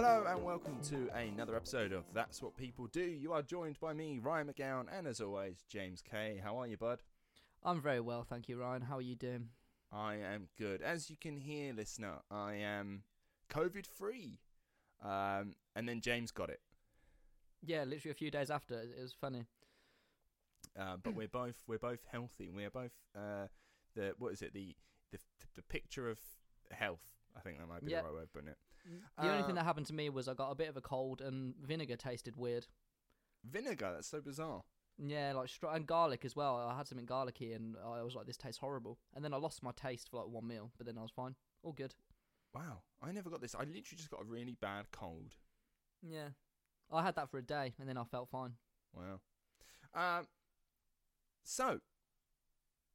Hello and welcome to another episode of That's What People Do. You are joined by me, Ryan McGowan, and as always, James Kay. How are you, bud? I'm very well, thank you, Ryan. How are you doing? I am good. As you can hear, listener, I am COVID free. Um, and then James got it. Yeah, literally a few days after. It was funny. Uh, but we're both we're both healthy. We're both uh, the what is it the the the picture of health. I think that might be Yeah. the right way of putting it. The only Uh, thing that happened to me was I got a bit of a cold and vinegar tasted weird. Vinegar. That's so bizarre. Yeah, like str- and garlic as well. I had something garlicky and I was like, this tastes horrible. And then I lost my taste for like one meal, but then I was fine. All good. Wow, I never got this. I literally just got a really bad cold. Yeah. I had that for a day and then I felt fine. Wow. Um, so,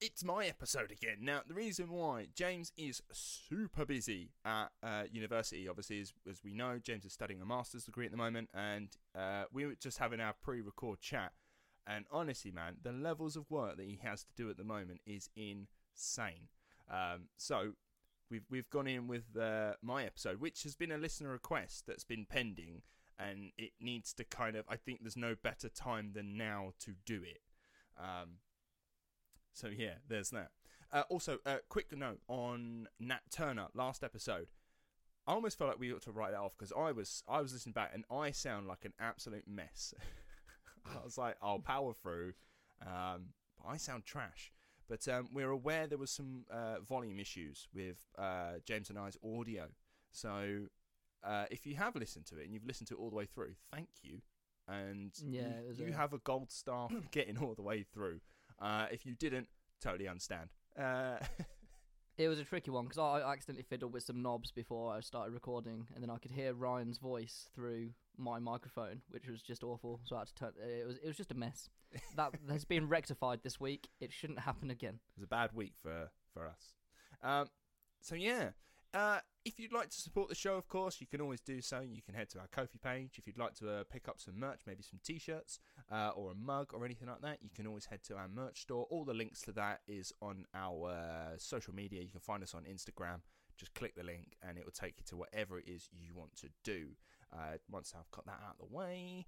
it's my episode again. Now, the reason why James is super busy at uh, university, obviously, is, as we know, James is studying a master's degree at the moment, and uh, we were just having our pre record chat. And honestly, man, the levels of work that he has to do at the moment is insane. Um, so, we've we've gone in with uh, my episode, which has been a listener request that's been pending, and it needs to kind of. I think there's no better time than now to do it. Um, so yeah, there's that. Uh, also, uh, quick note on Nat Turner last episode. I almost felt like we ought to write that off because I was I was listening back and I sound like an absolute mess. I was like, I'll power through. Um, but I sound trash. But um, we're aware there was some uh, volume issues with uh, James and I's audio. So uh, if you have listened to it and you've listened to it all the way through, thank you. And Yeah, you, you a- have a gold star for getting all the way through. Uh, if you didn't, totally understand. Uh, It was a tricky one because I, I accidentally fiddled with some knobs before I started recording, and then I could hear Ryan's voice through my microphone, which was just awful. So I had to turn. It was it was just a mess. That has been rectified this week. It shouldn't happen again. it was a bad week for for us. Um, so yeah, uh, if you'd like to support the show, of course, you can always do so. You can head to our Ko-fi page. If you'd like to uh, pick up some merch, maybe some t-shirts uh, or a mug or anything like that, you can always head to our merch store. All the links to that is on our uh, social media. You can find us on Instagram. Just click the link and it will take you to whatever it is you want to do. Uh, once I've got that out of the way,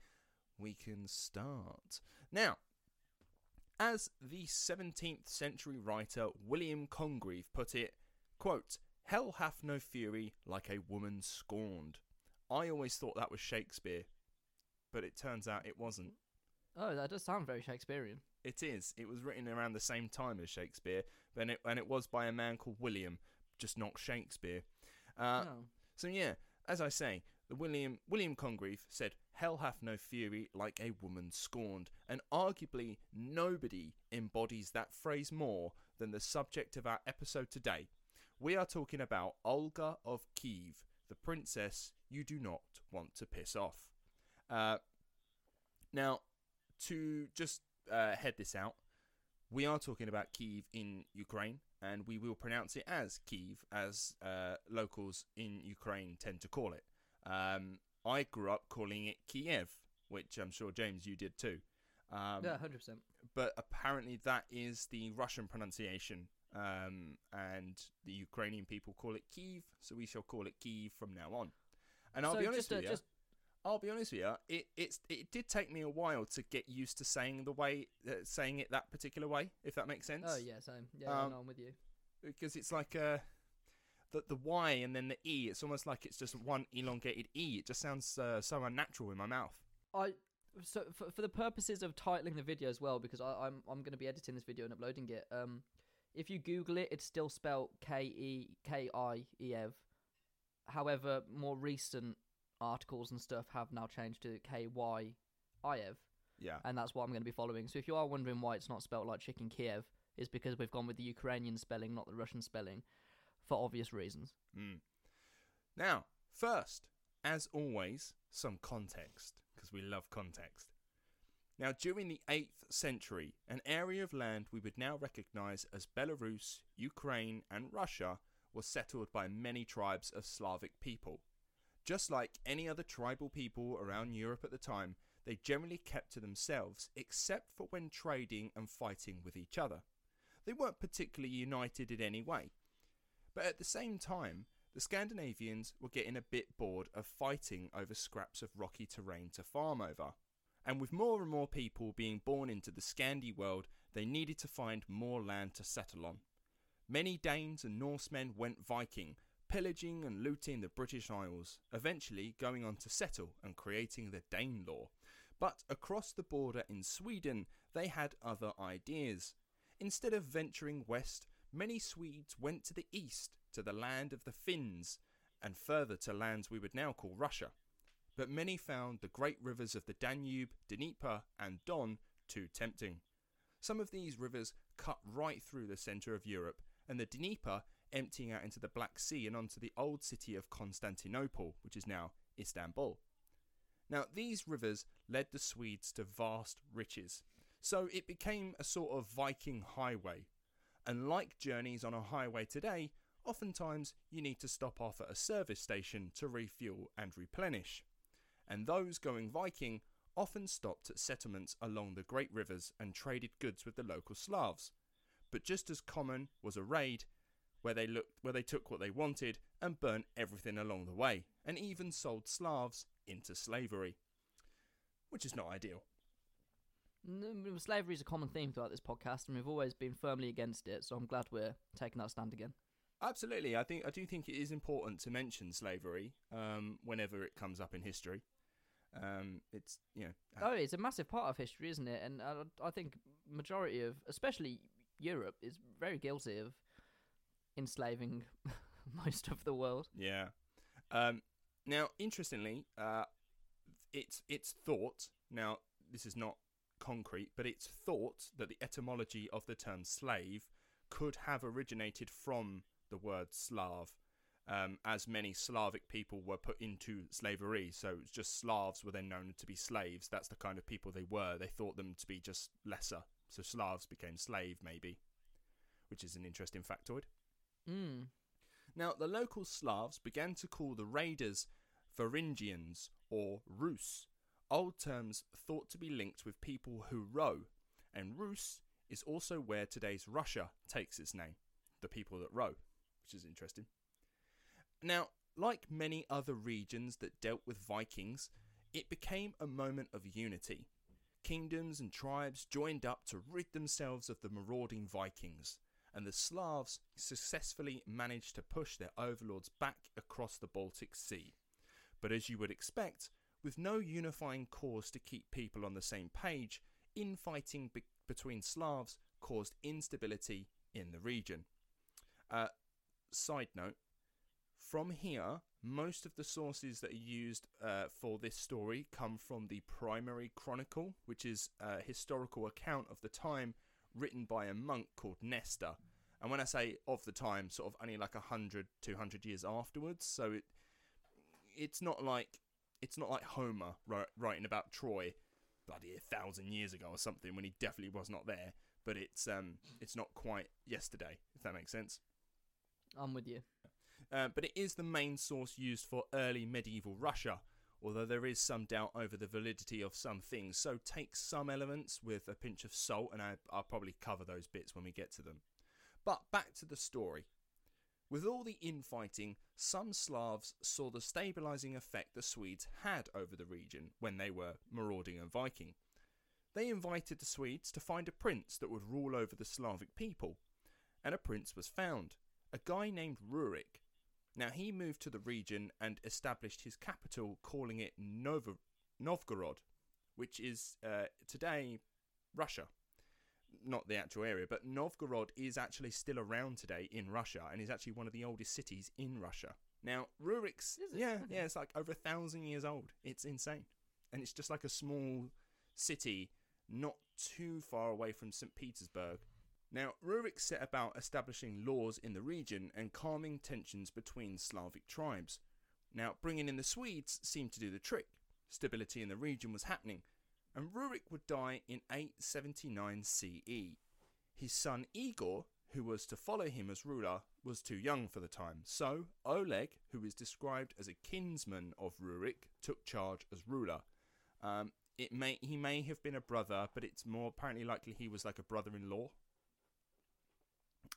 we can start. Now, as the 17th century writer William Congreve put it, quote, Hell hath no fury like a woman scorned. I always thought that was Shakespeare, but it turns out it wasn't. Oh, that does sound very Shakespearean. It is. It was written around the same time as Shakespeare, and it, and it was by a man called William, just not Shakespeare. Uh, oh. so yeah, as I say, The William William Congreve said, "Hell hath no fury like a woman scorned," and arguably nobody embodies that phrase more than the subject of our episode today. We are talking about Olga of Kiev, the princess you do not want to piss off. Uh, now, to just uh, head this out, we are talking about Kiev in Ukraine, and we will pronounce it as Kiev, as uh, locals in Ukraine tend to call it. Um, I grew up calling it Kiev, which I'm sure James you did too. Um, yeah, hundred percent. But apparently that is the Russian pronunciation, um, and the Ukrainian people call it Kiev, so we shall call it Kiev from now on. And I'll So be honest uh, with you. just- I'll be honest with you. It it's it did take me a while to get used to saying the way uh, saying it that particular way, if that makes sense. Oh yeah, same. Yeah, Um, no, I'm with you. because it's like uh the the Y and then the E. It's almost like it's just one elongated E. It just sounds uh, so unnatural in my mouth. I so for, for the purposes of titling the video as well, because I, I'm I'm going to be editing this video and uploading it. Um, if you Google it, it's still spelled K E K I E V. However, more recent articles and stuff have now changed to K Y I V, Yeah. and that's what I'm going to be following. So if you are wondering why it's not spelled like chicken Kiev, is because we've gone with the Ukrainian spelling, not the Russian spelling, for obvious reasons. Mm. Now, first, as always, some context, because we love context. Now, during the 8th century, an area of land we would now recognize as Belarus, Ukraine, and Russia was settled by many tribes of Slavic people. Just like any other tribal people around Europe at the time, they generally kept to themselves except for when trading and fighting with each other. They weren't particularly united in any way. But at the same time, the Scandinavians were getting a bit bored of fighting over scraps of rocky terrain to farm over. And with more and more people being born into the Scandi world, they needed to find more land to settle on. Many Danes and Norsemen went Viking, pillaging and looting the British Isles, eventually going on to settle and creating the Danelaw. But across the border in Sweden, they had other ideas. Instead of venturing west, many Swedes went to the east, to the land of the Finns, and further to lands we would now call Russia. But many found the great rivers of the Danube, Dnieper, and Don too tempting. Some of these rivers cut right through the centre of Europe, and the Dnieper emptying out into the Black Sea and onto the old city of Constantinople, which is now Istanbul. Now, these rivers led the Swedes to vast riches, so it became a sort of Viking highway. And like journeys on a highway today, oftentimes you need to stop off at a service station to refuel and replenish. And those going Viking often stopped at settlements along the great rivers and traded goods with the local Slavs. But just as common was a raid where they looked where they took what they wanted and burnt everything along the way, and even sold Slavs into slavery. Which is not ideal. Slavery is a common theme throughout this podcast, and we've always been firmly against it. So I'm glad we're taking that stand again. Absolutely, I think I do think it is important to mention slavery um, whenever it comes up in history. Um, it's you know Oh, it's a massive part of history, isn't it? And I, I think majority of, especially Europe, is very guilty of enslaving most of the world. Yeah. Um, now, interestingly, uh, it's it's thought. Now, this is not concrete, but it's thought that the etymology of the term slave could have originated from the word Slav, um, as many Slavic people were put into slavery. So it's just Slavs were then known to be slaves. That's the kind of people they were. They thought them to be just lesser. So Slavs became slave, maybe, which is an interesting factoid. Mm. Now, the local Slavs began to call the raiders Varangians or Rus, old terms thought to be linked with people who row, and Rus is also where today's Russia takes its name, the people that row, which is interesting. Now, like many other regions that dealt with Vikings, it became a moment of unity. Kingdoms and tribes joined up to rid themselves of the marauding Vikings, and the Slavs successfully managed to push their overlords back across the Baltic Sea. But as you would expect, with no unifying cause to keep people on the same page, infighting be- between Slavs caused instability in the region. Uh, side note From here, most of the sources that are used uh, for this story come from the primary chronicle, which is a historical account of the time written by a monk called Nestor. And when I say of the time, sort of only like 100, 200 years afterwards. So it it's not like it's not like Homer writing about Troy bloody a thousand years ago or something when he definitely was not there. But it's um it's not quite yesterday, if that makes sense. I'm with you. Uh, but it is the main source used for early medieval Russia, although there is some doubt over the validity of some things. So take some elements with a pinch of salt, and I, I'll probably cover those bits when we get to them. But back to the story. With all the infighting, some Slavs saw the stabilizing effect the Swedes had over the region when they were marauding and Viking. They invited the Swedes to find a prince that would rule over the Slavic people, and a prince was found, a guy named Rurik. Now he moved to the region and established his capital, calling it Novo- Novgorod, which is uh, today Russia not the actual area, but Novgorod is actually still around today in Russia and is actually one of the oldest cities in Russia. Now, Rurik's, Is it? yeah, yeah, it's like over a thousand years old. It's insane. And it's just like a small city not too far away from St. Petersburg. Now, Rurik set about establishing laws in the region and calming tensions between Slavic tribes. Now, bringing in the Swedes seemed to do the trick. Stability in the region was happening, and Rurik would die in 879 CE. His son Igor, who was to follow him as ruler, was too young for the time, so Oleg, who is described as a kinsman of Rurik, took charge as ruler. Um, it may he may have been a brother, but it's more apparently likely he was like a brother-in-law.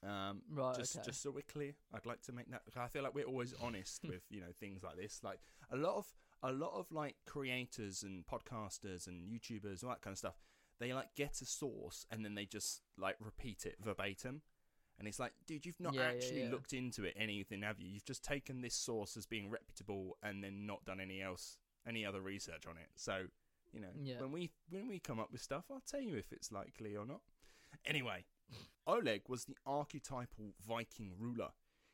Um, Right, Just, okay. just so we're clear, I'd like to make that. I feel like we're always honest with you know things like this. Like a lot of a lot of like creators and podcasters and YouTubers, all that kind of stuff. They like get a source and then they just like repeat it verbatim. And it's like, dude, you've not Yeah, yeah, actually yeah. looked into it anything, have you? You've just taken this source as being reputable and then not done any else, any other research on it. So, you know, Yeah. when we when we come up with stuff, I'll tell you if it's likely or not. Anyway, Oleg was the archetypal Viking ruler.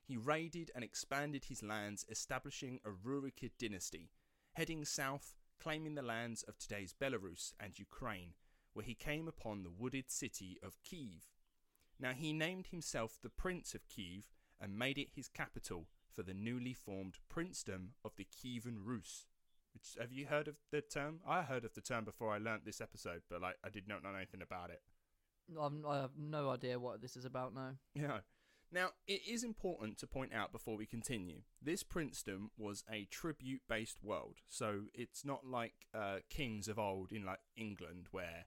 He raided and expanded his lands, establishing a Rurikid dynasty, heading south, claiming the lands of today's Belarus and Ukraine, where he came upon the wooded city of Kiev. Now, he named himself the Prince of Kiev and made it his capital for the newly formed princedom of the Kievan Rus. Which have you heard of the term? I heard of the term before I learnt this episode, but like I did not know anything about it. I'm, I have no idea what this is about now. Yeah. Now, it is important to point out before we continue this princedom was a tribute based world. So it's not like uh, kings of old in like England where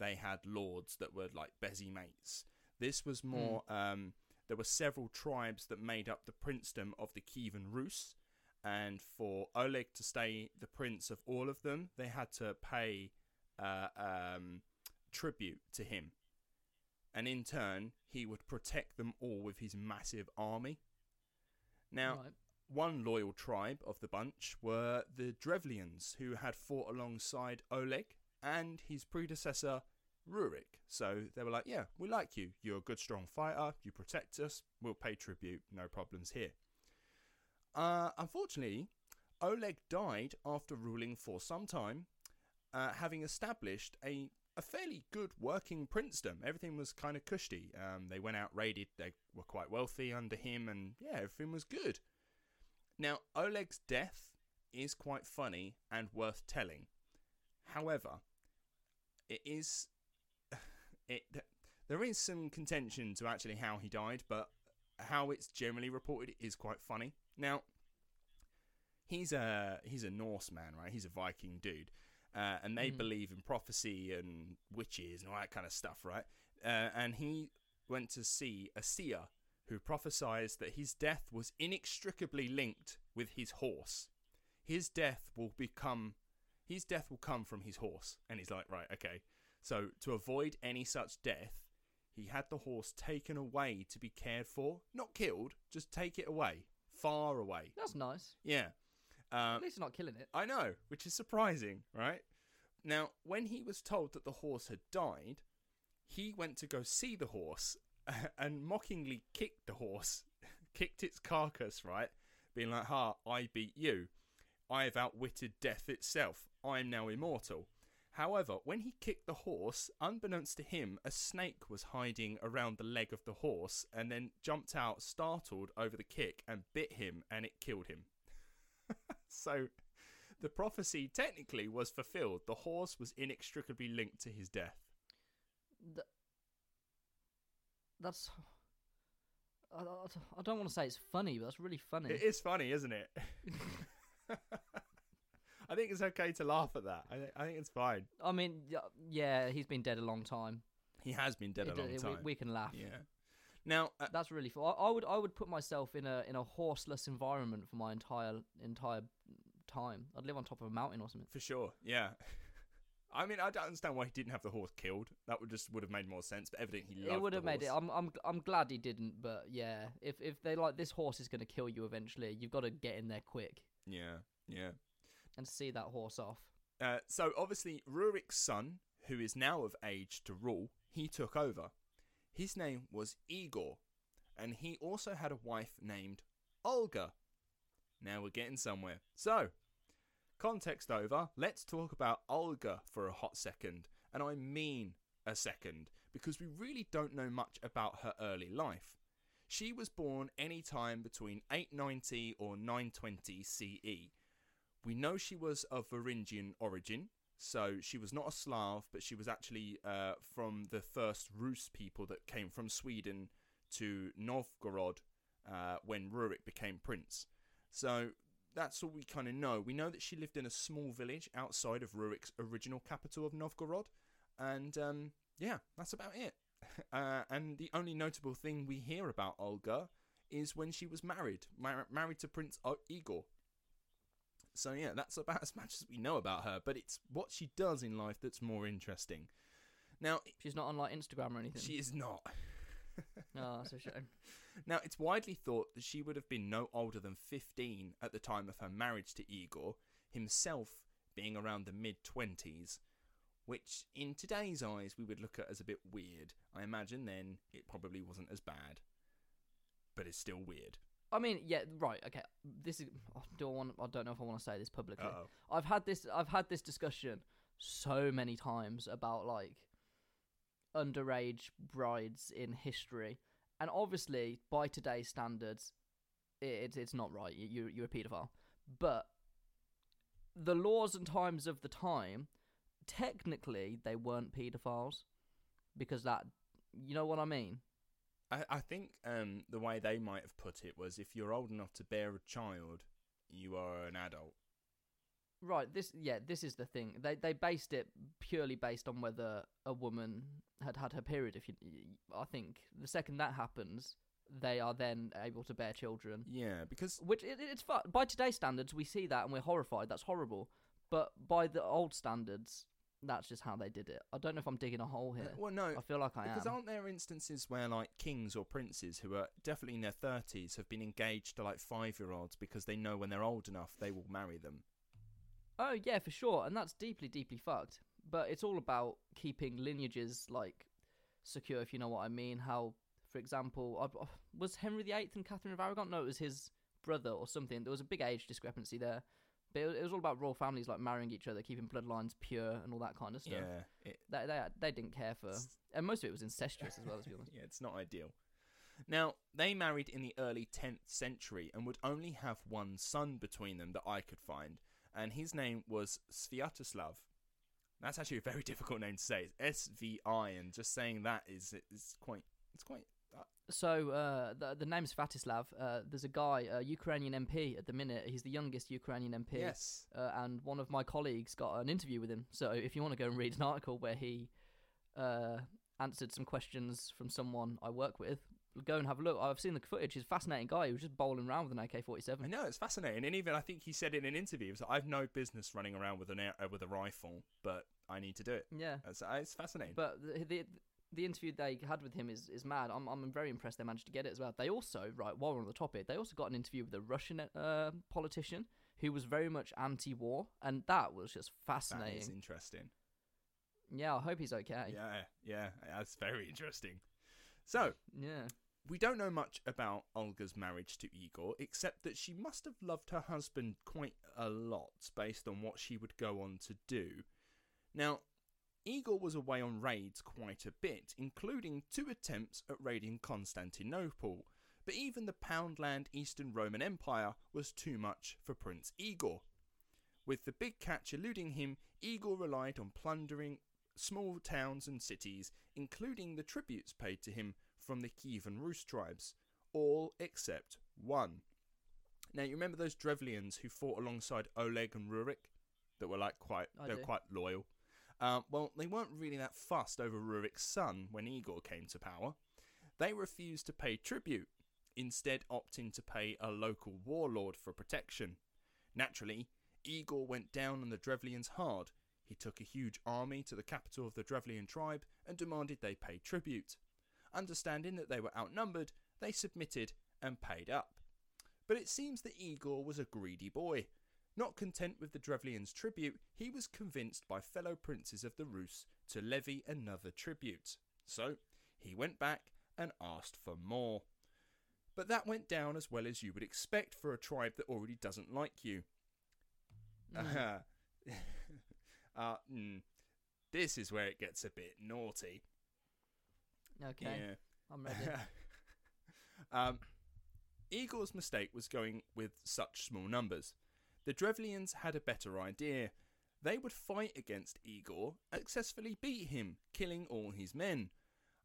they had lords that were like busy mates. This was more, um, there were several tribes that made up the princedom of the Kievan Rus. And for Oleg to stay the prince of all of them, they had to pay uh, um, tribute to him and in turn he would protect them all with his massive army. Now, Right. one loyal tribe of the bunch were the Drevlians, who had fought alongside Oleg and his predecessor Rurik. So they were like, "Yeah, we like you. You're a good, strong fighter. You protect us. We'll pay tribute. No problems here." Uh, unfortunately, Oleg died after ruling for some time, uh, having established a a fairly good working princedom. Everything was kind of cushy. Um, they went out raided. They were quite wealthy under him, and yeah, everything was good. Now, Oleg's death is quite funny and worth telling. However, it is it there is some contention to actually how he died, but how it's generally reported is quite funny. Now, he's a he's a Norse man, right? He's a Viking dude, uh, and they believe in prophecy and witches and all that kind of stuff, right? Uh, and he went to see a seer who prophesied that his death was inextricably linked with his horse. His death will become his death will come from his horse, and he's like, right, okay. So to avoid any such death, he had the horse taken away to be cared for, not killed, just take it away, far away. That's nice. Yeah. Um, At least you're not killing it. I know, which is surprising, right? Now, when he was told that the horse had died, he went to go see the horse and mockingly kicked the horse, kicked its carcass, right? being like, "Ha, I beat you. I have outwitted death itself. I am now immortal." However, when he kicked the horse, unbeknownst to him, a snake was hiding around the leg of the horse and then jumped out, startled over the kick, and bit him, and it killed him. So, the prophecy technically was fulfilled. The horse was inextricably linked to his death. Th- that's. I, I, don't want to say it's funny, but that's really funny. It is funny, isn't it? I think it's okay to laugh at that. I, th- I think it's fine. I mean, yeah, he's been dead a long time. He has been dead a long it- time. We, we can laugh. yeah. Now, uh, That's really fun. I, I would I would put myself in a in a horseless environment for my entire entire time. I'd live on top of a mountain or something. for sure, yeah. I mean, I don't understand why he didn't have the horse killed. That would just would have made more sense. But evidently, he loved It would have made it. I'm I'm I'm glad he didn't, but yeah, if if they like this horse is going to kill you eventually, you've got to get in there quick Yeah, yeah. and see that horse off. Uh, so obviously, Rurik's son, who is now of age to rule, he took over. His name was Igor, and he also had a wife named Olga. Now we're getting somewhere. So, context over. Let's talk about Olga for a hot second, and I mean a second, because we really don't know much about her early life. She was born any time between 890 or 920 CE. We know she was of Varangian origin, so she was not a Slav, but she was actually uh, from the first Rus people that came from Sweden to Novgorod uh, when Rurik became prince. So that's all we kind of know. We know that she lived in a small village outside of Rurik's original capital of Novgorod, and um, yeah, that's about it. Uh, and the only notable thing we hear about Olga is when she was married, mar- married to Prince o- Igor. So yeah, that's about as much as we know about her. But it's what she does in life that's more interesting. Now, She's not on like Instagram or anything. she is not. Oh, that's a shame. Now, it's widely thought that she would have been no older than 15 at the time of her marriage to Igor, himself being around the mid 20s, which in today's eyes we would look at as a bit weird. I imagine then it probably wasn't as bad, but it's still weird. I mean, yeah, right. Okay, this is. I don't want. I don't know if I want to say this publicly. Uh-oh. I've had this. I've had this discussion so many times about like underage brides in history, and obviously by today's standards, it, it's not right. You- you're a paedophile, but the laws and times of the time, technically they weren't paedophiles, because that. You know what I mean? I, I think um, the way they might have put it was if you're old enough to bear a child, you are an adult. Right. This, yeah, this is the thing. They they based it purely based on whether a woman had had her period. If you, I think the second that happens, they are then able to bear children. Yeah, because Which it, it's by today's standards, we see that and we're horrified. That's horrible. But by the old standards, that's just how they did it. I don't know if I'm digging a hole here. well, no, I feel like I Because am. Because aren't there instances where like kings or princes who are definitely in their thirties have been engaged to like five year olds because they know when they're old enough they will marry them. Oh yeah, for sure, and that's deeply, deeply fucked. But it's all about keeping lineages like secure, if you know what I mean. How, for example, I, uh, was Henry VIII and Catherine of Aragon? No, it was his brother or something. There was a big age discrepancy there. But it, it was all about royal families like marrying each other, keeping bloodlines pure, and all that kind of stuff. Yeah, it, They, they they didn't care for, and most of it was incestuous as well. Let's be honest. yeah, it's not ideal. Now they married in the early tenth century and would only have one son between them that I could find, and his name was Sviatoslav. That's actually a very difficult name to say. It's S V I, and just saying that is is quite it's quite. So uh, the the name's Sviatoslav. Uh, there's a guy, a Ukrainian MP at the minute. He's the youngest Ukrainian MP. yes, uh, and one of my colleagues got an interview with him. So if you want to go and read an article where he uh, answered some questions from someone I work with, go and have a look. I've seen the footage. He's a fascinating guy. He was just bowling around with an AK-47. I know it's fascinating, and even I think he said in an interview, he was "I've no business running around with an air, uh, with a rifle, but I need to do it." Yeah, It's, uh, it's fascinating. but the, the the interview they had with him is is mad. I'm I'm very impressed they managed to get it as well. They also right while we're on the topic, they also got an interview with a Russian uh, politician who was very much anti-war, and that was just that is fascinating. interesting. Yeah, I hope he's okay. Yeah, yeah, that's very interesting. So yeah. we don't know much about Olga's marriage to Igor, except that she must have loved her husband quite a lot based on what she would go on to do. Now, Igor was away on raids quite a bit, including two attempts at raiding Constantinople, but even the Poundland Eastern Roman Empire was too much for Prince Igor. With the big catch eluding him, Igor relied on plundering small towns and cities, including the tributes paid to him from the Kievan Rus tribes, all except one. Now you remember those Drevlians who fought alongside Oleg and Rurik, that were like quite I they were quite loyal. Um, well, they weren't really that fussed over Rurik's son when Igor came to power. They refused to pay tribute, instead opting to pay a local warlord for protection. Naturally, Igor went down on the Drevlians hard. He took a huge army to the capital of the Drevlian tribe and demanded they pay tribute. Understanding that they were outnumbered, they submitted and paid up. But it seems that Igor was a greedy boy. Not content with the Drevlians' tribute, he was convinced by fellow princes of the Rus to levy another tribute. So he went back and asked for more. But that went down as well as you would expect for a tribe that already doesn't like you. Mm. uh, mm, this is where it gets a bit naughty. Okay, Yeah. I'm ready. um, Igor's mistake was going with such small numbers. The Drevlians had a better idea. They would fight against Igor and successfully beat him, killing all his men.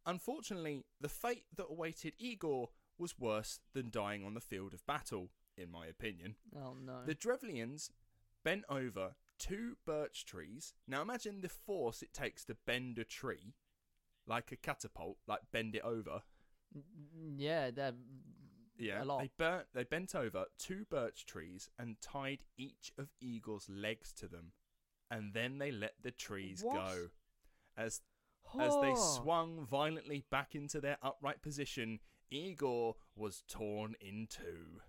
Unfortunately, the fate that awaited Igor was worse than dying on the field of battle, in my opinion. oh no. The Drevlians bent over two birch trees. Now imagine the force it takes to bend a tree, like a catapult, like bend it over. Yeah, they're Yeah, a lot. they burnt. They bent over two birch trees and tied each of Igor's legs to them, and then they let the trees What? go. As as they Oh. swung violently back into their upright position, Igor was torn in two.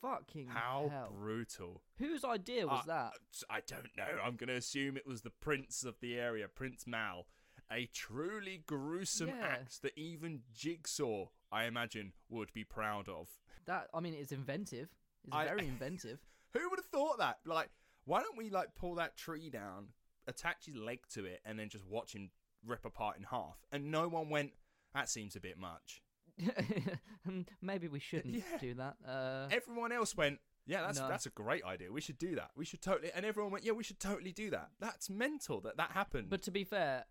Fucking How hell. brutal! Whose idea was Uh, that? I don't know. I'm going to assume it was the prince of the area, Prince Mal. A truly gruesome Yeah. act that even Jigsaw, I imagine, would be proud of. That I mean, it's inventive. It's I- very inventive. Who would have thought that? Like, why don't we like pull that tree down, attach his leg to it, and then just watch him rip apart in half? And no one went. That seems a bit much. Hmm, Maybe we shouldn't Yeah. do that. Uh, Everyone else went. Yeah, that's No. that's a great idea. We should do that. We should totally. And everyone went. Yeah, we should totally do that. That's mental that that happened. but to be fair,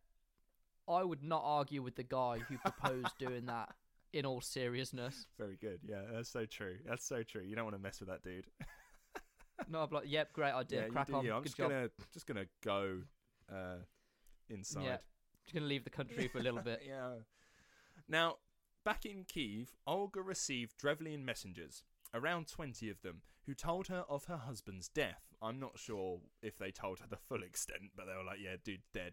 I would not argue with the guy who proposed doing that. In all seriousness, Very good. Yeah, that's so true. That's so true. You don't want to mess with that dude. no, I'm like, yep, great idea. yeah, Crack on. I'm Good just job. gonna just gonna go uh, inside. Yeah, just gonna leave the country for a little bit. yeah. Now, back in Kiev, Olga received Drevlian messengers, around 20 of them, who told her of her husband's death. I'm not sure if they told her the full extent, but they were like, yeah, dude's dead.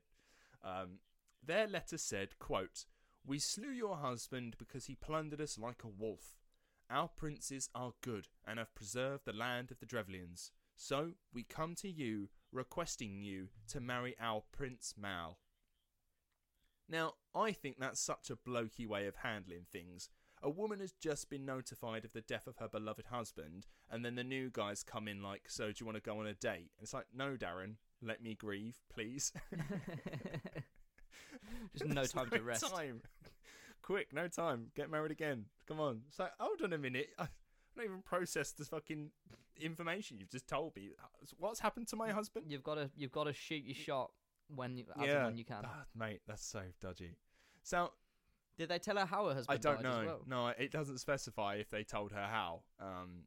Um, their letter said, quote, We slew your husband because he plundered us like a wolf. Our princes are good and have preserved the land of the Drevlians. So we come to you, requesting you to marry our Prince Mal. Now, I think that's such a blokey way of handling things. A woman has just been notified of the death of her beloved husband, and then the new guys come in like, So, do you want to go on a date? And it's like, No, Darren, let me grieve, please. Just no time to rest. Time. Quick, no time. Get married again. Come on. So like, hold on a minute. I don't even process this fucking information you've just told me. What's happened to my husband? You've got to you've got to shoot your shot when you yeah, when you can. Ah, mate, that's so dodgy. So Did they tell her how her husband? I don't know. well? No, it doesn't specify if they told her how. Um,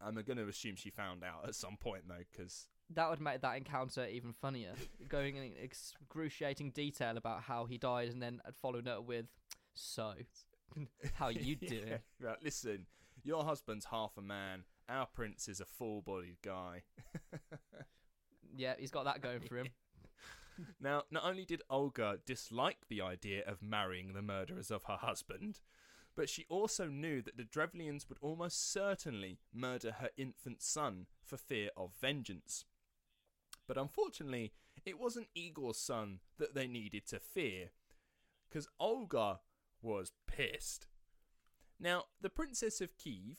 I'm going to assume she found out at some point though, because That would make that encounter even funnier. Going in excruciating detail about how he died, and then I'd followed it with, "So, how you doing?" Right, listen, your husband's half a man. Our prince is a full-bodied guy. Yeah, he's got that going for him. Now, not only did Olga dislike the idea of marrying the murderers of her husband, but she also knew that the Drevlians would almost certainly murder her infant son for fear of vengeance. But unfortunately, it wasn't Igor's son that they needed to fear, because Olga was pissed. Now, the Princess of Kiev,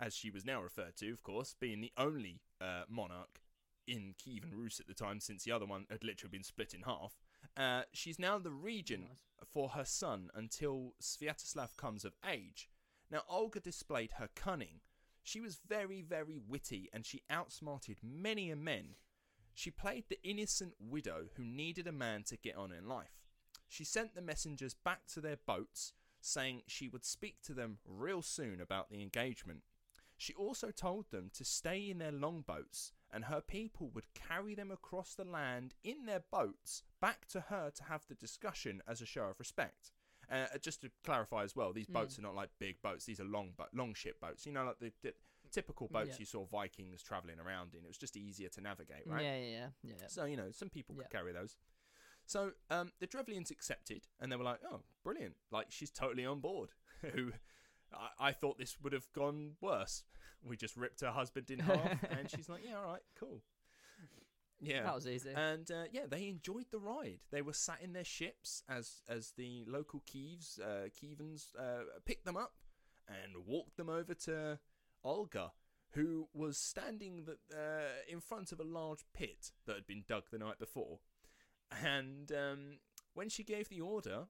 as she was now referred to, of course, being the only uh, monarch in Kievan Rus at the time, since the other one had literally been split in half, uh, she's now the regent for her son until Sviatoslav comes of age. Now, Olga displayed her cunning. She was very, very witty, and she outsmarted many a men. She played the innocent widow who needed a man to get on in life. She sent the messengers back to their boats, saying she would speak to them real soon about the engagement. She also told them to stay in their longboats, and her people would carry them across the land in their boats back to her to have the discussion as a show of respect. Uh, just to clarify as well, these boats are not like big boats; these are long, bo- long ship boats. You know, like the, the typical boats Yeah. you saw Vikings traveling around in. It was just easier to navigate, right? Yeah, yeah, yeah. So you know, some people Yeah. could carry those. So um, the Drevlians accepted, and they were like, "Oh, brilliant! Like she's totally on board." Who I, I thought this would have gone worse. We just ripped her husband in half, and she's like, "Yeah, all right, cool." Yeah, That was easy. and uh, yeah, they enjoyed the ride. They were sat in their ships as as the local Kievs, uh, Kievans, uh, picked them up and walked them over to Olga, who was standing the, uh, in front of a large pit that had been dug the night before. And um, when she gave the order,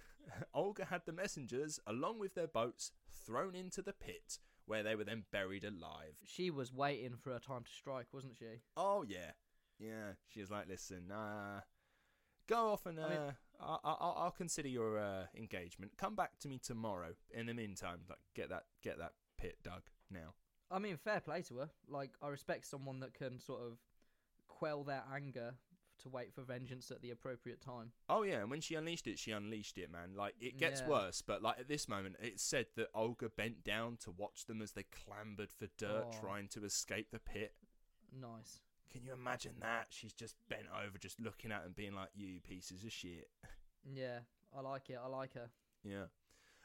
Olga had the messengers, along with their boats, thrown into the pit, where they were then buried alive. She was waiting for her time to strike, wasn't she? Oh yeah, yeah. She was like, "Listen, uh, go off and uh, I mean- I I'll, I'll consider your uh, engagement. Come back to me tomorrow. In the meantime, like get that get that pit dug now." I mean, fair play to her. Like, I respect someone that can sort of quell their anger to wait for vengeance at the appropriate time. Oh yeah, and when she unleashed it, she unleashed it, man. Like it gets Yeah. worse, but like at this moment, it's said that Olga bent down to watch them as they clambered for dirt, Oh. trying to escape the pit. Nice. Can you imagine that? She's just bent over, just looking at them, being like, "You pieces of shit." Yeah, I like it. I like her. Yeah.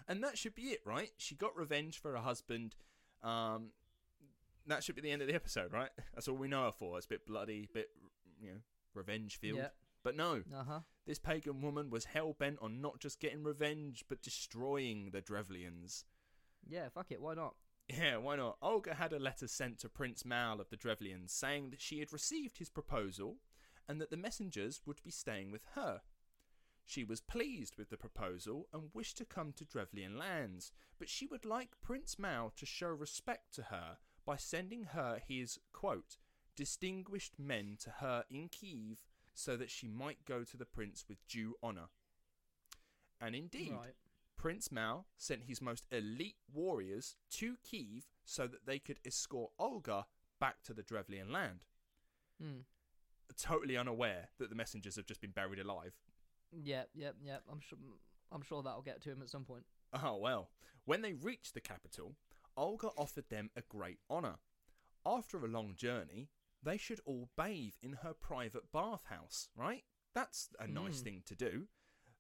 And that should be it, right? She got revenge for her husband. Um, that should be the end of the episode, right? That's all we know her for. It's a bit bloody, bit, you know, revenge filled. Yeah. But no, Uh huh. this pagan woman was hell bent on not just getting revenge, but destroying the Drevlians. Yeah, fuck it. Why not? Yeah, why not? Olga had a letter sent to Prince Mal of the Drevlians saying that she had received his proposal and that the messengers would be staying with her. She was pleased with the proposal and wished to come to Drevlian lands, but she would like Prince Mal to show respect to her by sending her his, quote, distinguished men to her in Kiev so that she might go to the prince with due honour. And indeed, Right. Prince Mal sent his most elite warriors to Kiev so that they could escort Olga back to the Drevlian land, Hmm. totally unaware that the messengers have just been buried alive. Yep, yep, yep. I'm sure. I'm sure that'll get to him at some point. Oh well. When they reached the capital, Olga offered them a great honour. After a long journey, they should all bathe in her private bathhouse, right? That's a nice Mm. thing to do.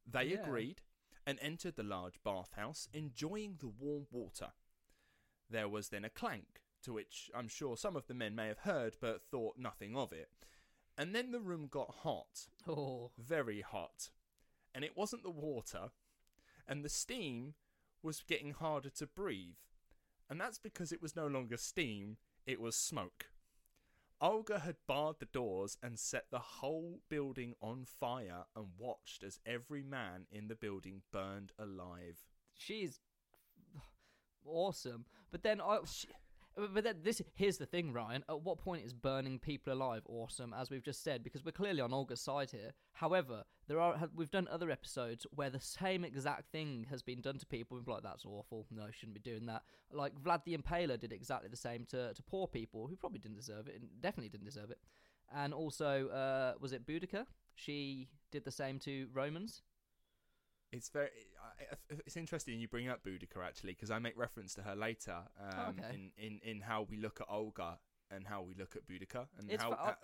They Yeah. agreed and entered the large bathhouse, enjoying the warm water. There was then a clank, to which I'm sure some of the men may have heard but thought nothing of it. And then the room got hot Oh, very hot. And it wasn't the water, and the steam was getting harder to breathe. And that's because it was no longer steam, it was smoke. Olga had barred the doors and set the whole building on fire and watched as every man in the building burned alive. she's awesome. But then oh, I. But then this here's the thing, Ryan. At what point is burning people alive awesome? As we've just said, because we're clearly on Olga's side here. However, there are we've done other episodes where the same exact thing has been done to people. We're like, that's awful. No, I shouldn't be doing that. Like Vlad the Impaler did exactly the same to to poor people who probably didn't deserve it and definitely didn't deserve it. And also, uh, was it Boudica? She did the same to Romans. It's very. It's interesting you bring up Boudica actually because I make reference to her later um, okay. in, in in how we look at Olga and how we look at Boudica and It's how. fa-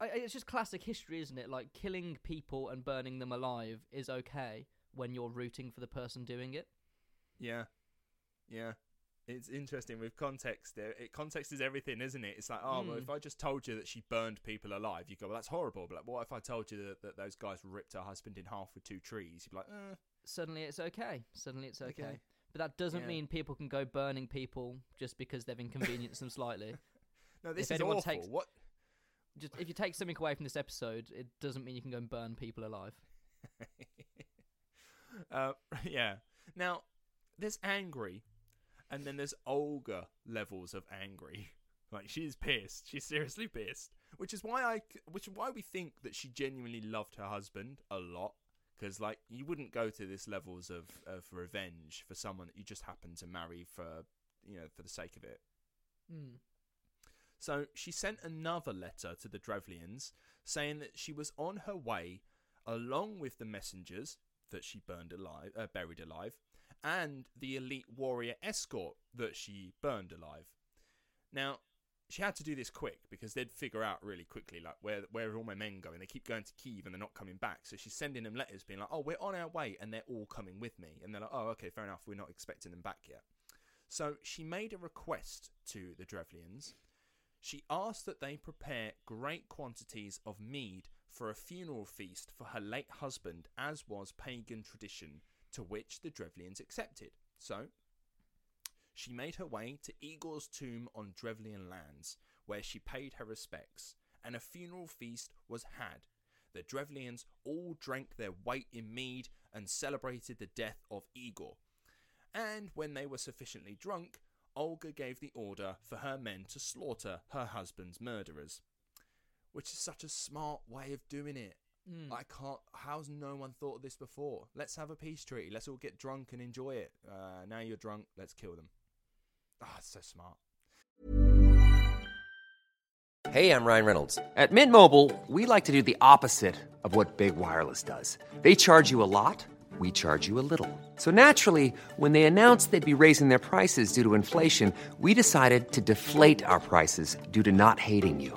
uh, I- it's just classic history, isn't it? Like killing people and burning them alive is okay when you're rooting for the person doing it. yeah, yeah. It's interesting with context. There, it, context is everything, isn't it? It's like, oh, well, Mm. if I just told you that she burned people alive, you go, well, that's horrible. But like, what if I told you that, that those guys ripped her husband in half with two trees? You'd be like, eh. Suddenly it's okay. Suddenly it's okay. Okay. But that doesn't Yeah. mean people can go burning people just because they've inconvenienced them slightly. no, this If is awful. takes- What? Just if you take something away from this episode, it doesn't mean you can go and burn people alive. uh, yeah. Now, there's angry, and then there's Olga levels of angry. Like she's pissed. She's seriously pissed. Which is why I, which is why we think that she genuinely loved her husband a lot. Because like you wouldn't go to this levels of of revenge for someone that you just happen to marry for, you know, for the sake of it. Mm. So she sent another letter to the Drevlians saying that she was on her way, along with the messengers that she burned alive, uh, buried alive, and the elite warrior escort that she burned alive. Now, she had to do this quick because they'd figure out really quickly like where where are all my men going. They keep going to Kiev and they're not coming back. So she's sending them letters being like, "Oh, we're on our way," and they're all coming with me. And they're like, "Oh, okay, fair enough. We're not expecting them back yet." So she made a request to the Drevlians. She asked that they prepare great quantities of mead for a funeral feast for her late husband, as was pagan tradition, to which the Drevlians accepted. So, she made her way to Igor's tomb on Drevlian lands, where she paid her respects, and a funeral feast was had. The Drevlians all drank their weight in mead and celebrated the death of Igor. And when they were sufficiently drunk, Olga gave the order for her men to slaughter her husband's murderers. Which is such a smart way of doing it. Mm. I can't. How's no one thought of this before? Let's have a peace treaty. Let's all get drunk and enjoy it. Uh, now you're drunk. Let's kill them. Ah, it's so smart. Hey, I'm Ryan Reynolds. At Mint Mobile, we like to do the opposite of what Big Wireless does. They charge you a lot, we charge you a little. So naturally, when they announced they'd be raising their prices due to inflation, we decided to deflate our prices due to not hating you.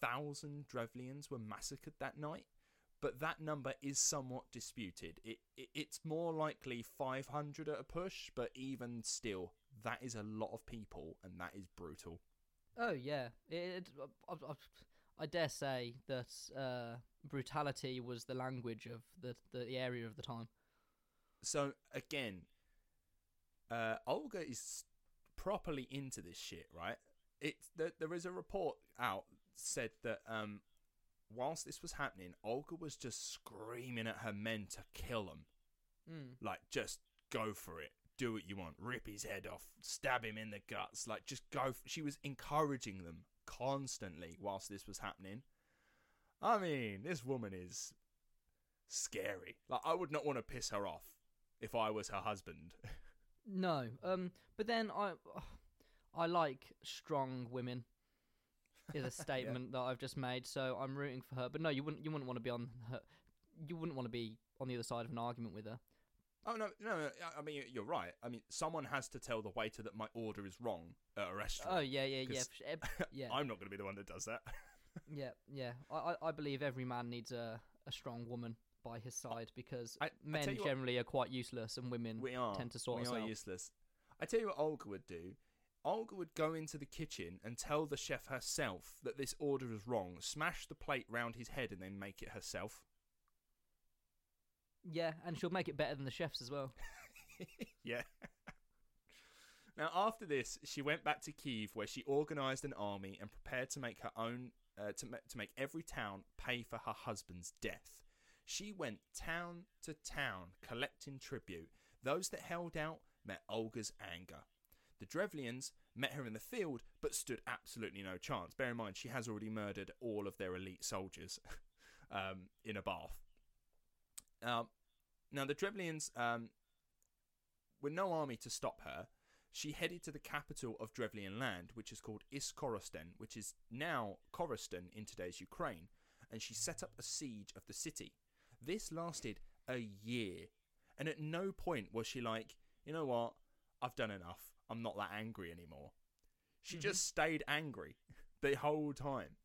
5,000 Drevlians were massacred that night, but that number is somewhat disputed. It, it It's more likely 500 at a push, but even still, that is a lot of people, and that is brutal. Oh yeah, it, it, I, I, I dare say that uh, brutality was the language of the, the area of the time. So, again, uh, Olga is properly into this shit, right? It's there, there is a report out said that um, whilst this was happening, Olga was just screaming at her men to kill him. Mm. Like, just go for it. Do what you want. Rip his head off. Stab him in the guts. Like, just go. F- she was encouraging them constantly whilst this was happening. I mean, this woman is scary. Like, I would not want to piss her off if I was her husband. No, um, but then I, I like strong women. Is a statement that I've just made, so I'm rooting for her. But no, you wouldn't. You wouldn't want to be on her. You wouldn't want to be on the other side of an argument with her. oh no, no, I- I mean you're right. I mean someone has to tell the waiter that my order is wrong at a restaurant. Oh yeah, yeah, yeah, sure. Yeah, I'm not going to be the one that does that. yeah, yeah. I, I, I believe every man needs a, a strong woman by his side because I- I men tell you what- generally are quite useless and women we are tend to sort we us are out. useless. I tell you what Olga would do. Olga would go into the kitchen and tell the chef herself that this order is wrong, smash the plate round his head, and then make it herself. Yeah, and she'll make it better than the chefs as well. yeah. now, after this, she went back to Kiev, where she organised an army and prepared to make her own uh, to ma- to make every town pay for her husband's death. She went town to town collecting tribute. Those that held out met Olga's anger. The Drevlians met her in the field but stood absolutely no chance. Bear in mind, she has already murdered all of their elite soldiers um, in a bath. Um, now, the Drevlians, um, with no army to stop her, she headed to the capital of Drevlian land, which is called Iskorosten, which is now Korosten in today's Ukraine, and she set up a siege of the city. This lasted a year, and at no point was she like, you know what, I've done enough. I'm not that angry anymore. She Mm-hmm. just stayed angry the whole time.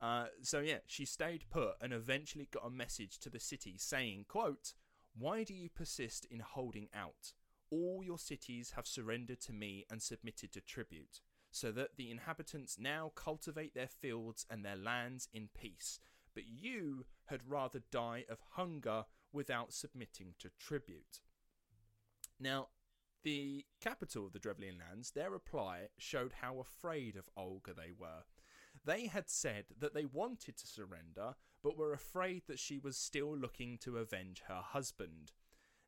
Uh, so yeah, she stayed put and eventually got a message to the city saying, "quote Why do you persist in holding out? All your cities have surrendered to me and submitted to tribute, so that the inhabitants now cultivate their fields and their lands in peace. But you had rather die of hunger without submitting to tribute." Now, the capital of the Drevlian lands, their reply showed how afraid of Olga they were. They had said that they wanted to surrender, but were afraid that she was still looking to avenge her husband.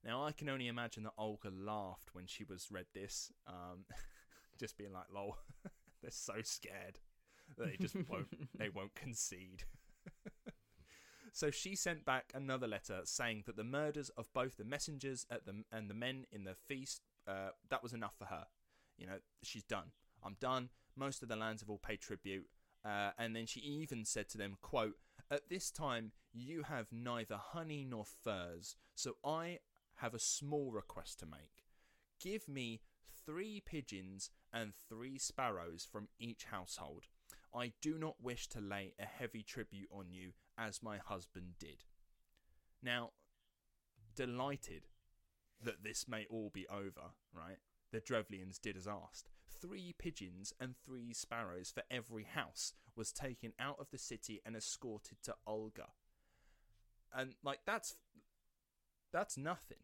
Now, I can only imagine that Olga laughed when she was read this, um, just being like, "Lol, they're so scared that they just won't, they won't concede." So she sent back another letter saying that the murders of both the messengers at the, and the men in the feast uh, that was enough for her. You know, she's done. I'm done. Most of the lands have all paid tribute. Uh, and then she even said to them, "quote At this time you have neither honey nor furs, so I have a small request to make. Give me three pigeons and three sparrows from each household. I do not wish to lay a heavy tribute on you as my husband did. Now, delighted that this may all be over, right? The Drevlians did as asked. Three pigeons and three sparrows for every house was taken out of the city and escorted to Olga. And like that's that's nothing.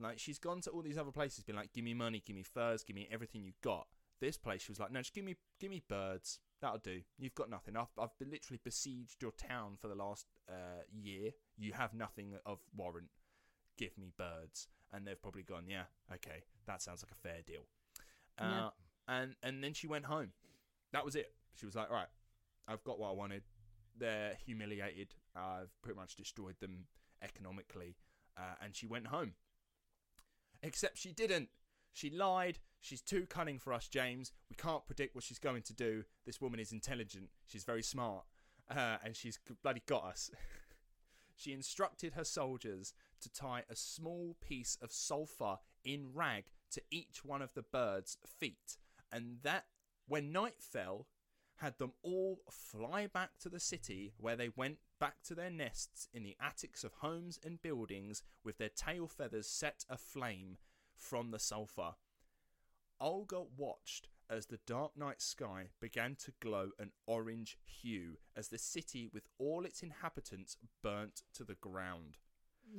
Like she's gone to all these other places, been like, "Give me money, give me furs, give me everything you got." This place, she was like, "No, just give me, give me birds. That'll do. You've got nothing. I've, I've literally besieged your town for the last uh, year. You have nothing of warrant. Give me birds." And they've probably gone, "Yeah, okay, that sounds like a fair deal." Uh, Yeah. And and then she went home. That was it. She was like, "Right, I've got what I wanted. They're humiliated. I've pretty much destroyed them economically." Uh, and she went home. Except she didn't. She lied. She's too cunning for us, James. We can't predict what she's going to do. This woman is intelligent. She's very smart. Uh, and she's bloody got us. she instructed her soldiers to tie a small piece of sulfur in rag to each one of the birds' feet. And that, when night fell, had them all fly back to the city where they went back to their nests in the attics of homes and buildings with their tail feathers set aflame from the sulphur. Olga watched as the dark night sky began to glow an orange hue as the city with all its inhabitants burnt to the ground.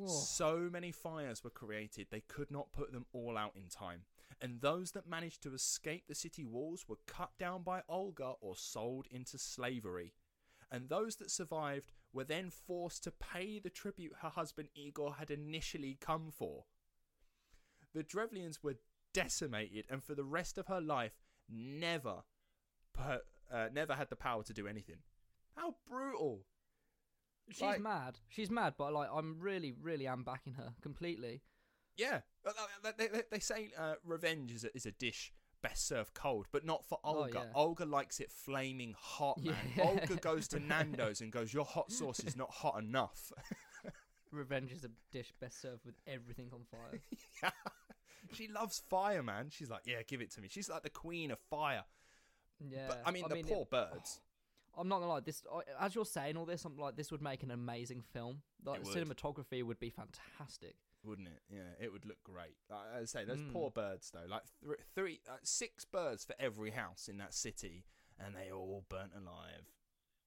So many fires were created they could not put them all out in time, and those that managed to escape the city walls were cut down by Olga or sold into slavery. And those that survived were then forced to pay the tribute her husband Igor had initially come for. The Drevlians were decimated, and for the rest of her life, never, per, uh, never had the power to do anything. How brutal! She's Like- mad. She's mad, but like I'm really, really am backing her completely. Yeah, they, they, they say uh, revenge is a, is a dish best served cold, but not for Oh, Olga. yeah. Olga likes it flaming hot, man. Yeah. Olga goes to Nando's and goes, "Your hot sauce is not hot enough." Revenge is a dish best served with everything on fire. yeah. She loves fire, man. She's like, "Yeah, give it to me." She's like the queen of fire. Yeah, But I mean, the it- poor birds. I'm not gonna lie. This, as you're saying all this, I'm like, this would make an amazing film. Like, It would. cinematography would be fantastic. wouldn't it? Yeah, it would look great. Like I say, those Mm. poor birds though, like th- three, uh, six birds for every house in that city, and they all burnt alive.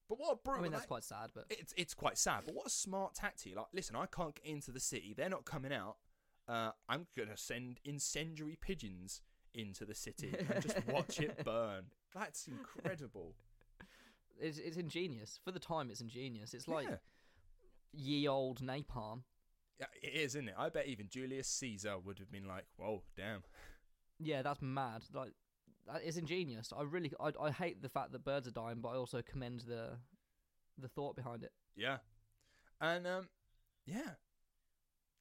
But what a brutal! I mean, that's like, quite sad, but it's it's quite sad. But what a smart tactic! Like, listen, I can't get into the city. They're not coming out. Uh, I'm gonna send incendiary pigeons into the city and just watch it burn. That's incredible. it's, it's ingenious for the time. It's ingenious. It's like Yeah. ye old napalm. Yeah, it is, isn't it? I bet even Julius Caesar would have been like, "Whoa, damn." Yeah, that's mad. Like, that is ingenious. I really, I, I hate the fact that birds are dying, but I also commend the, the thought behind it. Yeah, and um, yeah,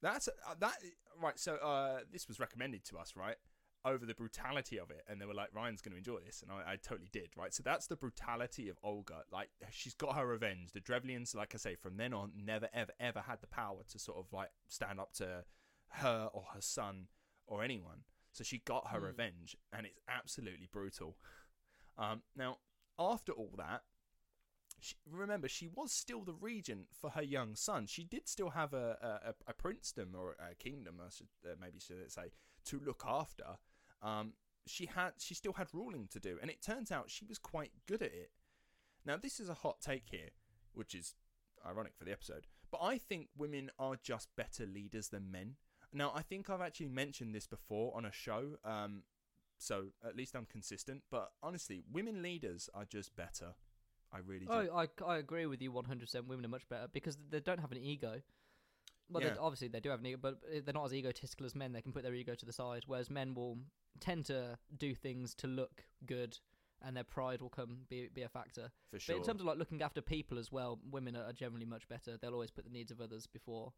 that's uh, that. Right. So uh, this was recommended to us, right? Over the brutality of it, and they were like, Ryan's going to enjoy this, and I, I totally did, right? So that's the brutality of Olga. Like, she's got her revenge. The Drevlians, like I say, from then on, never, ever, ever had the power to sort of like stand up to her or her son or anyone. So she got her Mm. revenge, and it's absolutely brutal. Um, now, after all that, she, remember she was still the regent for her young son. She did still have a a, a princedom or a kingdom, I should uh, maybe should say, to look after. Um, she had she still had ruling to do, and it turns out she was quite good at it. Now, this is a hot take here, which is ironic for the episode, but I think women are just better leaders than men. Now, I think I've actually mentioned this before on a show, um, so at least I'm consistent. But honestly, women leaders are just better. I really oh, do. Oh, I, I agree with you 100%. Women are much better because they don't have an ego. Well, they- obviously they do have an ego, but they're not as egotistical as men. They can put their ego to the side, whereas men will tend to do things to look good, and their pride will come be be a factor. For sure. But in terms of like looking after people as well, women are generally much better. They'll always put the needs of others before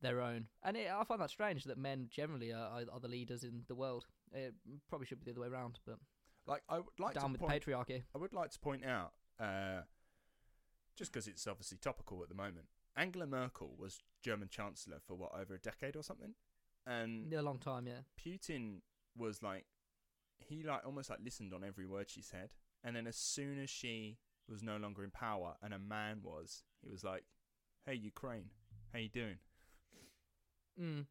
their own, and it, I find that strange that men generally are, are the leaders in the world. It probably should be the other way around, but like I would like down to with point, patriarchy. I would like to point out, uh, just because it's obviously topical at the moment, Angela Merkel was German Chancellor for what over a decade or something, and a long time, yeah. Putin was like, he like almost like listened on every word she said, and then as soon as she was no longer in power and a man was, he was like, "Hey Ukraine, how you doing?" Mm.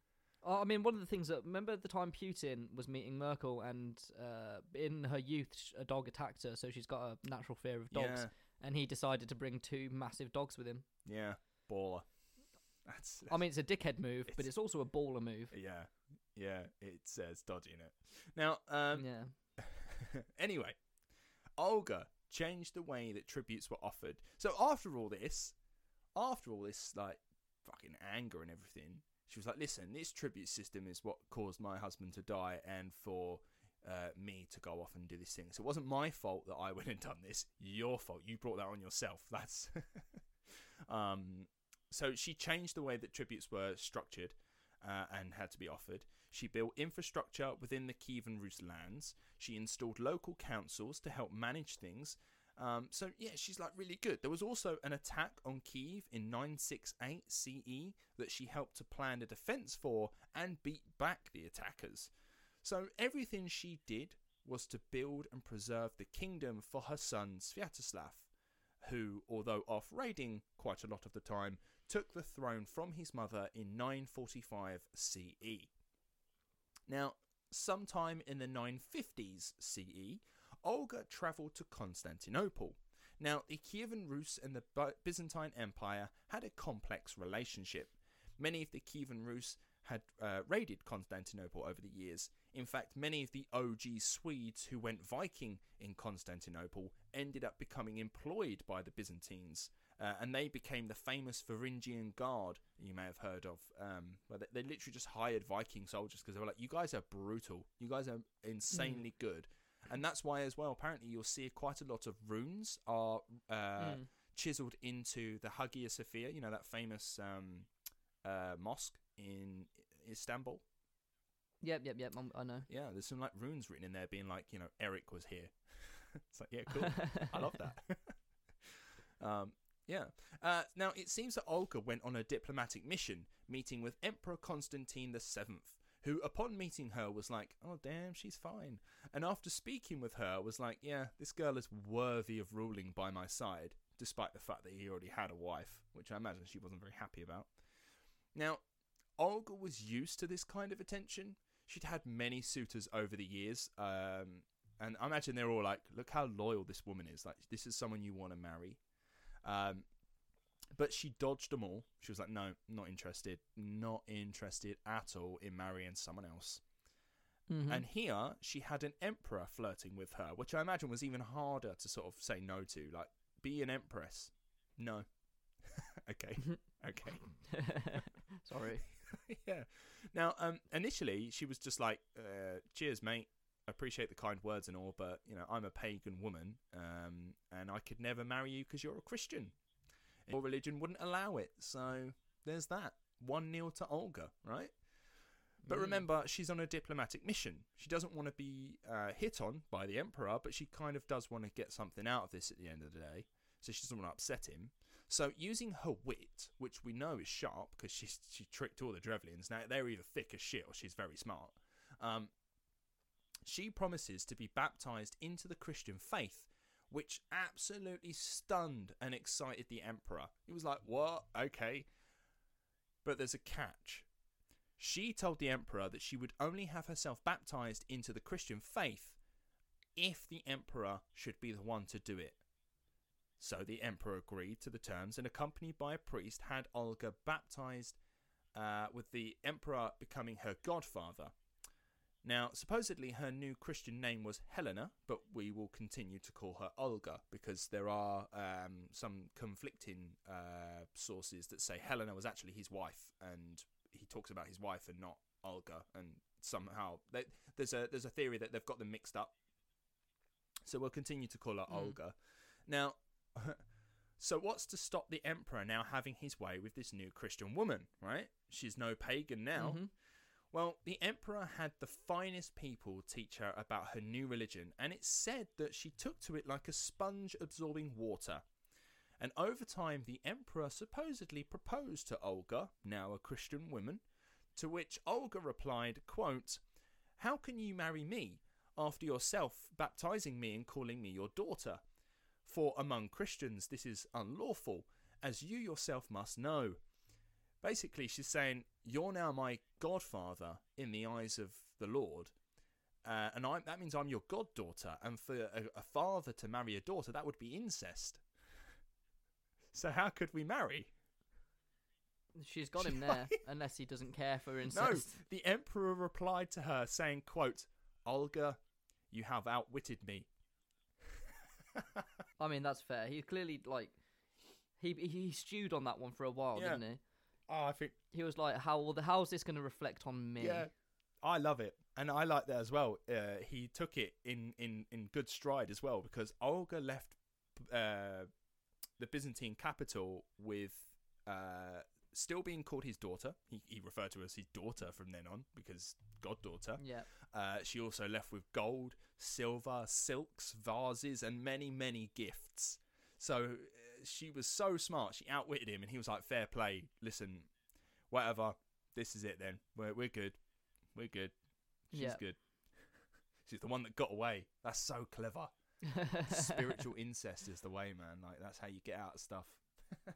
Oh, I mean, one of the things that remember the time Putin was meeting Merkel, and uh, in her youth, a dog attacked her, so she's got a natural fear of dogs, Yeah, and he decided to bring two massive dogs with him. yeah, baller. That's, I mean, it's a dickhead move, but It's- it's also a baller move. yeah, yeah, it says it's dodgy in it. Now, um, yeah. anyway, Olga changed the way that tributes were offered. So after all this, after all this like fucking anger and everything, she was like, "Listen, this tribute system is what caused my husband to die, and for." Uh, me to go off and do this thing. So it wasn't my fault that I went and done this. Your fault. You brought that on yourself. That's um. So she changed the way that tributes were structured uh, and had to be offered. She built infrastructure within the Kievan Rus lands. She installed local councils to help manage things. Um, so yeah, she's like really good. There was also an attack on Kiev in 968 CE that she helped to plan a defense for and beat back the attackers. So everything she did was to build and preserve the kingdom for her son Sviatoslav, who, although off raiding quite a lot of the time, took the throne from his mother in 945 CE. Now, sometime in the 950s CE, Olga travelled to Constantinople. Now, the Kievan Rus and the Byzantine Empire had a complex relationship. Many of the Kievan Rus had uh, raided Constantinople over the years. In fact, many of the OG Swedes who went Viking in Constantinople ended up becoming employed by the Byzantines, uh, and they became the famous Varangian Guard you may have heard of. Um, where they, they literally just hired Viking soldiers because they were like, "You guys are brutal. You guys are insanely good." And that's why, as well, apparently you'll see quite a lot of runes are uh, Mm. chiseled into the Hagia Sophia. You know that famous um, uh, mosque in Istanbul. Yep, yep, yep. I'm, I know. Yeah, there's some like runes written in there, being like, you know, Eric was here. it's like, yeah, cool. I love that. um, yeah. Uh, now it seems that Olga went on a diplomatic mission, meeting with Emperor Constantine the Seventh, who, upon meeting her, was like, "Oh, damn, she's fine." And after speaking with her, was like, "Yeah, this girl is worthy of ruling by my side." Despite the fact that he already had a wife, which I imagine she wasn't very happy about. Now, Olga was used to this kind of attention. She'd had many suitors over the years, um, and I imagine they're all like, "Look how loyal this woman is! Like, this is someone you want to marry." Um, but she dodged them all. She was like, "No, not interested. Not interested at all in marrying someone else." Mhm. And here she had an emperor flirting with her, which I imagine was even harder to sort of say no to. Like, be an empress. No. okay, okay. Sorry. yeah. Now, um, initially she was just like, uh, "Cheers, mate. Appreciate the kind words and all, but you know, I'm a pagan woman, um, and I could never marry you because you're a Christian. Your religion wouldn't allow it. So there's that. One nil to Olga, right? But Mm. remember, she's on a diplomatic mission. She doesn't want to be uh, hit on by the emperor, but she kind of does want to get something out of this at the end of the day. So she doesn't want to upset him. So using her wit, which we know is sharp because she she tricked all the Drevlians. Now they're either thick as shit or she's very smart. Um, she promises to be baptized into the Christian faith, which absolutely stunned and excited the emperor. He was like, "What? Okay." But there's a catch. She told the emperor that she would only have herself baptized into the Christian faith if the emperor should be the one to do it. So the emperor agreed to the terms and, accompanied by a priest, had Olga baptized, uh, with the emperor becoming her godfather. Now, supposedly her new Christian name was Helena, but we will continue to call her Olga because there are um, some conflicting uh, sources that say Helena was actually his wife, and he talks about his wife and not Olga, and somehow they, there's a there's a theory that they've got them mixed up. So we'll continue to call her Mm. Olga. Now, so what's to stop the emperor now having his way with this new Christian woman? Right? She's no pagan now. Mhm. Well, the emperor had the finest people teach her about her new religion, and it's said that she took to it like a sponge absorbing water. And over time, the emperor supposedly proposed to Olga, now a Christian woman, to which Olga replied, quote, How can you marry me after yourself baptizing me and calling me your daughter? For among Christians this is unlawful, as you yourself must know. Basically, she's saying, You're now my godfather in the eyes of the Lord. Uh, and I, that means I'm your goddaughter. And for a, a father to marry a daughter, that would be incest. So, how could we marry? She's got him there, unless he doesn't care for incest. No, the emperor replied to her, saying, quote, Olga, you have outwitted me. I mean, that's fair. He clearly like he he stewed on that one for a while, Yeah. didn't he? Oh, I think He was like, "How well, how's this going to reflect on me?" Yeah, I love it, and I like that as well. Uh, he took it in, in, in good stride as well because Olga left uh, the Byzantine capital with uh, still being called his daughter. He, he referred to her as his daughter from then on because goddaughter. Yeah. Uh, she also left with gold, silver, silks, vases, and many, many gifts. So she was so smart. She outwitted him, and he was like, "Fair play. Listen, whatever. This is it. Then we're we're good. We're good. She's Yeah. good. She's the one that got away. That's so clever. Spiritual incest is the way, man. Like that's how you get out of stuff.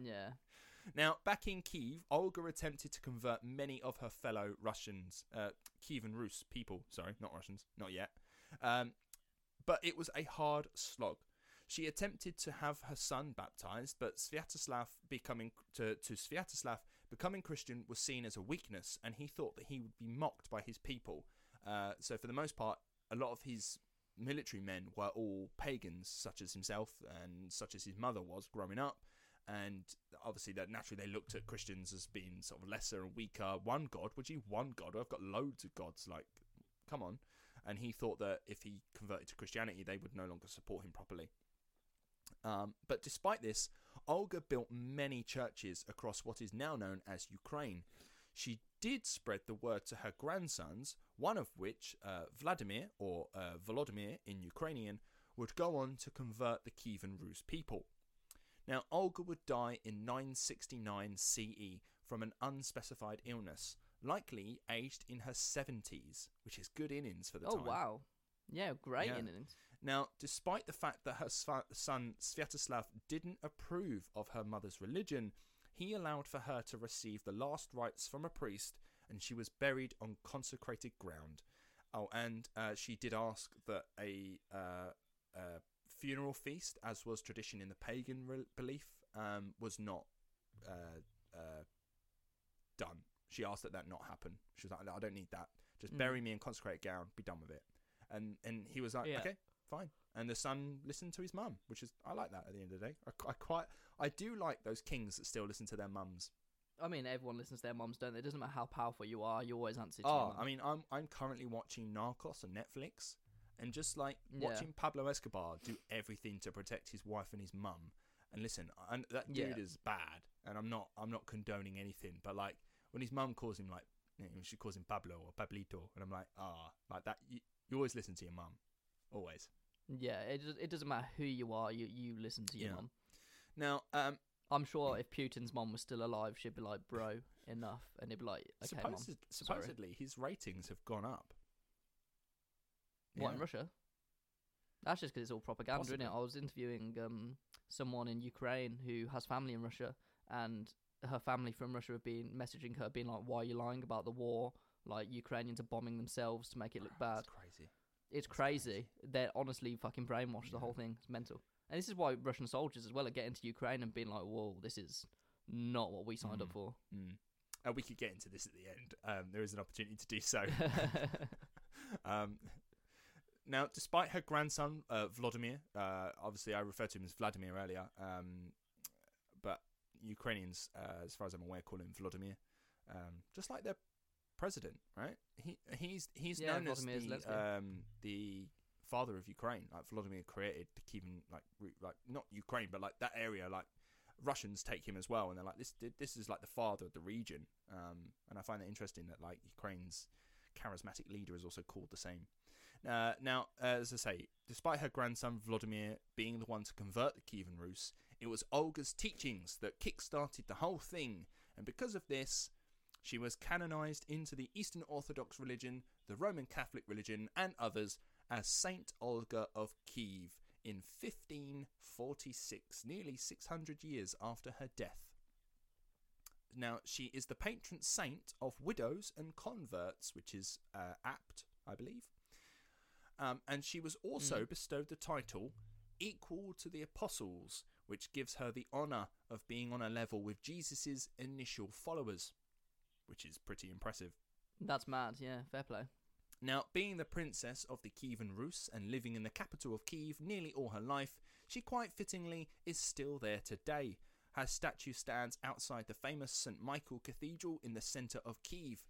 yeah. Now, back in Kiev, Olga attempted to convert many of her fellow Russians, uh, Kievan Rus people, sorry, not Russians, not yet. Um, but it was a hard slog. She attempted to have her son baptized, but Sviatoslav becoming to, to Sviatoslav becoming Christian was seen as a weakness, and he thought that he would be mocked by his people. Uh, so, for the most part, a lot of his military men were all pagans, such as himself and such as his mother was growing up and obviously that naturally they looked at Christians as being sort of lesser and weaker. One god, would you one god? I've got loads of gods. Like, come on. And he thought that if he converted to Christianity, they would no longer support him properly. Um, but despite this, Olga built many churches across what is now known as Ukraine. She did spread the word to her grandsons, one of which, uh, Vladimir or uh, Volodymyr in Ukrainian, would go on to convert the Kievan Rus people. Now, Olga would die in 969 CE from an unspecified illness, likely aged in her 70s, which is good innings for the Oh time. wow. Yeah, great Yeah. innings. Now, despite the fact that her son Sviatoslav didn't approve of her mother's religion, he allowed for her to receive the last rites from a priest, and she was buried on consecrated ground. Oh, and uh, she did ask that a, uh, a funeral feast, as was tradition in the pagan re- belief, um, was not uh, uh, done. She asked that that not happen. She was like, "I don't need that. Just Mm. bury me in consecrated gown. Be done with it." And and he was like, Yeah. "Okay, fine. And the son listened to his mum, which is I like that. At the end of the day, I, I quite I do like those kings that still listen to their mums. I mean, everyone listens to their mums, don't they? It doesn't matter how powerful you are, you always answer to Oh, your mum. I mean, I'm I'm currently watching Narcos on Netflix, and just like Yeah. watching Pablo Escobar do everything to protect his wife and his mum. And listen, and that dude Yeah. is bad, and I'm not I'm not condoning anything, but like when his mum calls him like you know, she calls him Pablo or Pablito, and I'm like ah like that. You, you always listen to your mum, always. Yeah, it does- it doesn't matter who you are, you you listen to your Yeah. mum. Now, um, I'm sure if Putin's mom was still alive, she'd be like, "Bro, enough," and he'd be like, "Okay, mom." supposed, sorry." supposedly his ratings have gone up. What in Russia? That's just because it's all propaganda, isn't it? I was interviewing um, someone in Ukraine who has family in Russia, and her family from Russia have been messaging her, being like, "Why are you lying about the war? Like Ukrainians are bombing themselves to make it look bad." That's crazy. It's crazy. They're honestly fucking brainwashed. The whole thing. It's mental. And this is why Russian soldiers as well are getting to Ukraine and being like, "Whoa, this is not what we signed up for." Mm. Uh, we could get into this at the end. Um, there is an opportunity to do so. um, now, despite her grandson uh, Vladimir, uh, obviously I referred to him as Vladimir earlier, um, but Ukrainians, uh, as far as I'm aware, call him Vladimir, um, just like their president, right? He he's he's Yeah, known as the um, the father of Ukraine. Like Vladimir created the Kievan, like re- like not Ukraine, but like that area, like. Russians take him as well, and they're like, "This, this is like the father of the region." Um, and I find it interesting that like Ukraine's charismatic leader is also called the same. Uh, now, as I say, despite her grandson Vladimir being the one to convert the Kievan Rus, it was Olga's teachings that kick-started the whole thing, and because of this, she was canonized into the Eastern Orthodox religion, the Roman Catholic religion, and others as Saint Olga of Kiev in 1546, nearly 600 years after her death. Now, she is the patron saint of widows and converts, which is uh, apt, I believe. Um, and she was also bestowed the title equal to the apostles, which gives her the honour of being on a level with Jesus' initial followers, which is pretty impressive. That's mad. Yeah, fair play. Now, being the princess of the Kievan Rus and living in the capital of Kiev nearly all her life, she quite fittingly is still there today. Her statue stands outside the famous St. Michael Cathedral in the centre of Kiev.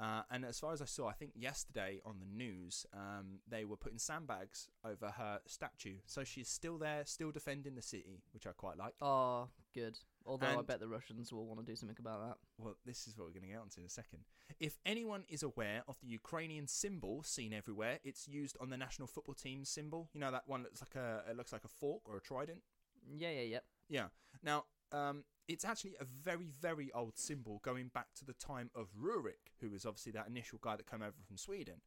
Uh, and as far as I saw, I think yesterday on the news, um, they were putting sandbags over her statue. So she's still there, still defending the city, which I quite like. Oh, good. Although I bet the Russians will want to do something about that. Well, this is what we're going to get onto in a second. If anyone is aware of the Ukrainian symbol seen everywhere, it's used on the national football team symbol. You know that one that's like a it looks like a fork or a trident. Yeah, yeah, yeah. Yeah. Now, um, it's actually a very, very old symbol going back to the time of Rurik, who was obviously that initial guy that came over from Sweden.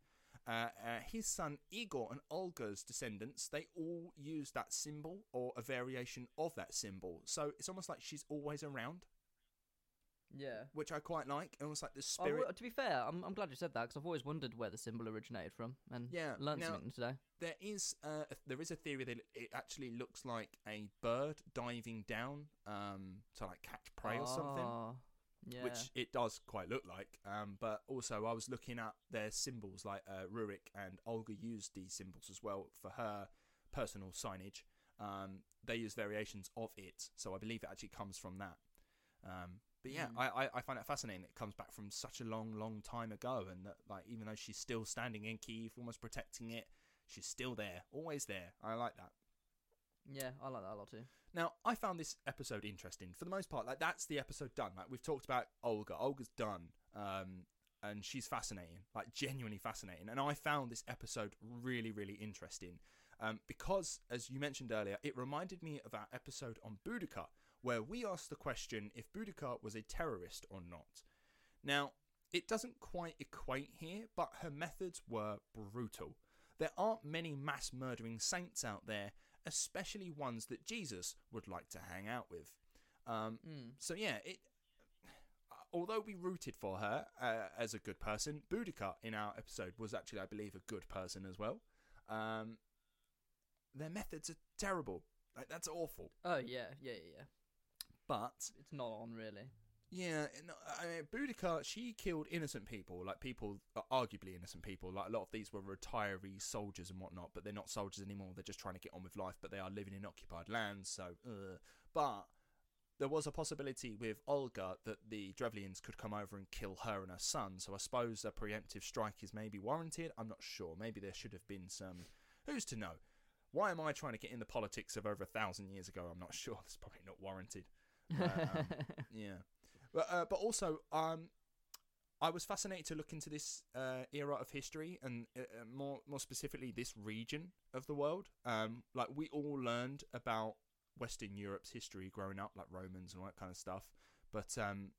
Uh, uh, his son Igor and Olga's descendants, they all use that symbol or a variation of that symbol. So it's almost like she's always around, Yeah. which I quite like. Almost like the Oh, spirit. well, to be fair, I'm, I'm glad you said that because I've always wondered where the symbol originated from and Yeah, learned now- something today. there is uh, a- there is a theory that it actually looks like a bird diving down um, to like catch prey or something. Yeah. which it does quite look like. Um, but also, I was looking at their symbols, like uh, Rurik and Olga used these symbols as well for her personal signage. Um, they use variations of it, so I believe it actually comes from that. Um, but yeah, Mm. I, I, I find it fascinating. It comes back from such a long, long time ago, and that like even though she's still standing in Kiev, almost protecting it, she's still there, always there. I like that. Yeah, I like that a lot too. Now, I found this episode interesting. For the most part, like that's the episode done. Like we've talked about Olga. Olga's done. Um and she's fascinating, like genuinely fascinating. And I found this episode really, really interesting. Um, because, as you mentioned earlier, it reminded me of our episode on Boudica, where we asked the question if Boudica was a terrorist or not. Now, it doesn't quite equate here, but her methods were brutal. There aren't many mass murdering saints out there, especially ones that Jesus would like to hang out with. Um, So yeah, it. Although we rooted for her uh, as a good person, Boudica in our episode was actually, I believe, a good person as well. Um, their methods are terrible. Like that's awful. Oh yeah, yeah, yeah, yeah. But It's not on really. Yeah, no, I mean, Boudica, she killed innocent people, like people, uh, arguably innocent people. Like a lot of these were retiree soldiers and whatnot, but they're not soldiers anymore. They're just trying to get on with life, but they are living in occupied lands. So, uh. but there was a possibility with Olga that the Drevlians could come over and kill her and her son. So I suppose a preemptive strike is maybe warranted. I'm not sure. Maybe there should have been some. Who's to know? Why am I trying to get in the politics of over a thousand years ago? I'm not sure. It's probably not warranted. But, um, yeah. But uh, but also, um, I was fascinated to look into this uh, era of history and uh, uh, more more specifically this region of the world. Um, like we all learned about Western Europe's history growing up, like Romans and all that kind of stuff. But um,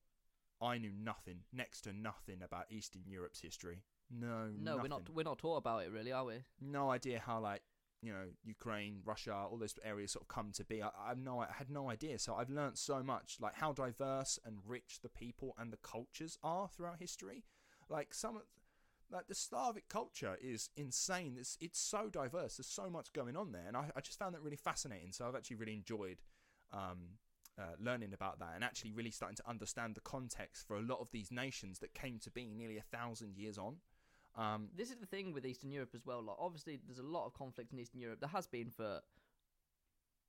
I knew nothing, next to nothing about Eastern Europe's history. No, No, we're not we're not taught about it really, are we? No idea how like you know Ukraine, Russia, all those areas sort of come to be. I, I've no, I had no idea. So I've learnt so much, like how diverse and rich the people and the cultures are throughout history. Like some, like the Slavic culture is insane. It's it's so diverse. There's so much going on there, and I, I just found that really fascinating. So I've actually really enjoyed. Um, uh, learning about that and actually really starting to understand the context for a lot of these nations that came to be nearly a thousand years on. Um, This is the thing with Eastern Europe as well. Like, obviously, there's a lot of conflict in Eastern Europe. There has been for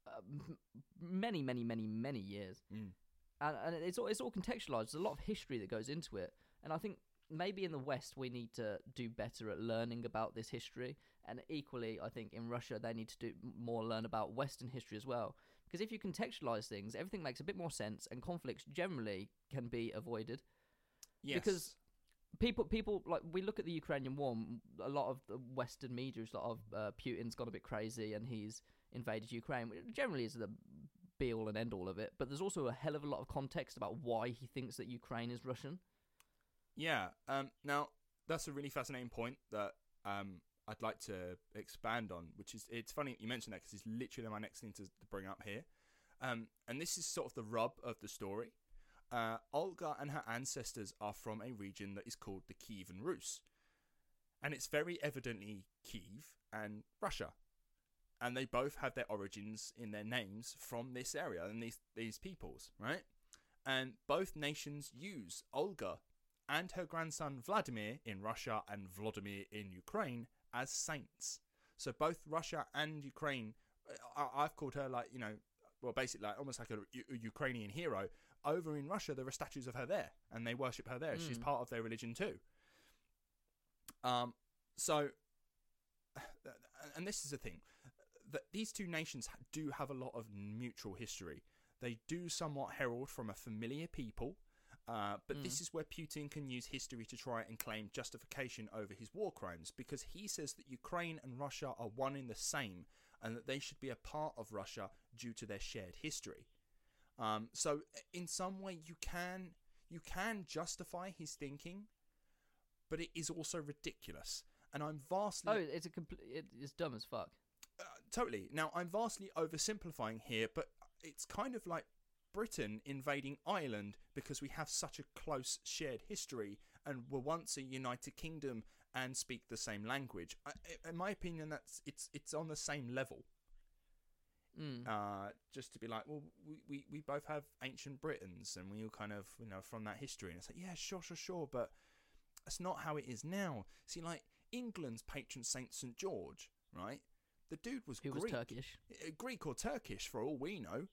uh, m- many, many, many, many years, Mm. and, and it's all it's all contextualized. There's a lot of history that goes into it, and I think maybe in the West we need to do better at learning about this history, and equally, I think in Russia they need to do more learn about Western history as well. Because if you contextualize things, everything makes a bit more sense, and conflicts generally can be avoided yes. because people people like we look at the Ukrainian war. A lot of the Western media is a lot of uh, Putin's gone a bit crazy and he's invaded Ukraine. Which generally is the be all and end all of it. But there's also a hell of a lot of context about why he thinks that Ukraine is Russian. Yeah. Um, now that's a really fascinating point that um, I'd like to expand on. Which is, it's funny you mentioned that because it's literally my next thing to, to bring up here. Um, and this is sort of the rub of the story. Uh, Olga and her ancestors are from a region that is called the Kievan Rus, and it's very evidently Kiev and Russia, and they both have their origins in their names from this area and these these peoples, right? And both nations use Olga and her grandson Vladimir in Russia and Vladimir in Ukraine as saints. So both Russia and Ukraine, I- I've called her like you know, well basically like almost like a Ukrainian hero. Over in Russia, there are statues of her there, and they worship her there. She's Mm. part of their religion too. Um, so, and this is the thing that these two nations do have a lot of mutual history. They do somewhat herald from a familiar people, uh, but this is where Putin can use history to try and claim justification over his war crimes because he says that Ukraine and Russia are one in the same and that they should be a part of Russia due to their shared history. Um, so, in some way, you can you can justify his thinking, but it is also ridiculous. And I'm vastly Oh, it's a complete. It, it's dumb as fuck. uh, totally. Now, I'm vastly oversimplifying here, but it's kind of like Britain invading Ireland because we have such a close shared history and were once a united kingdom and speak the same language. I, I- in my opinion, that's it's it's on the same level. Mm. Uh, just to be like, well, we, we, we both have ancient Britons and we all kind of, you know, from that history. And it's like, yeah, sure, sure, sure, but that's not how it is now. See, like, England's patron saint St. George, right? The dude was Who was Greek. Turkish? Uh, Greek or Turkish, for all we know.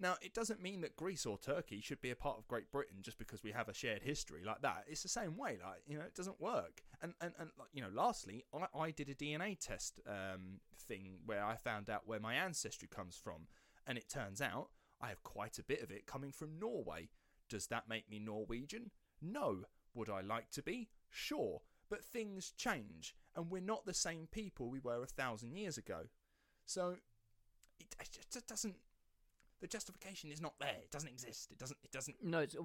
Now, it doesn't mean that Greece or Turkey should be a part of Great Britain just because we have a shared history like that. It's the same way, like you know, it doesn't work. And and and you know, lastly, I, I did a DNA test um, thing where I found out where my ancestry comes from, and it turns out I have quite a bit of it coming from Norway. Does that make me Norwegian? No. Would I like to be? Sure. But things change, and we're not the same people we were a thousand years ago. So it, it just doesn't. The justification is not there. It doesn't exist. It doesn't. It doesn't. No, it's, uh,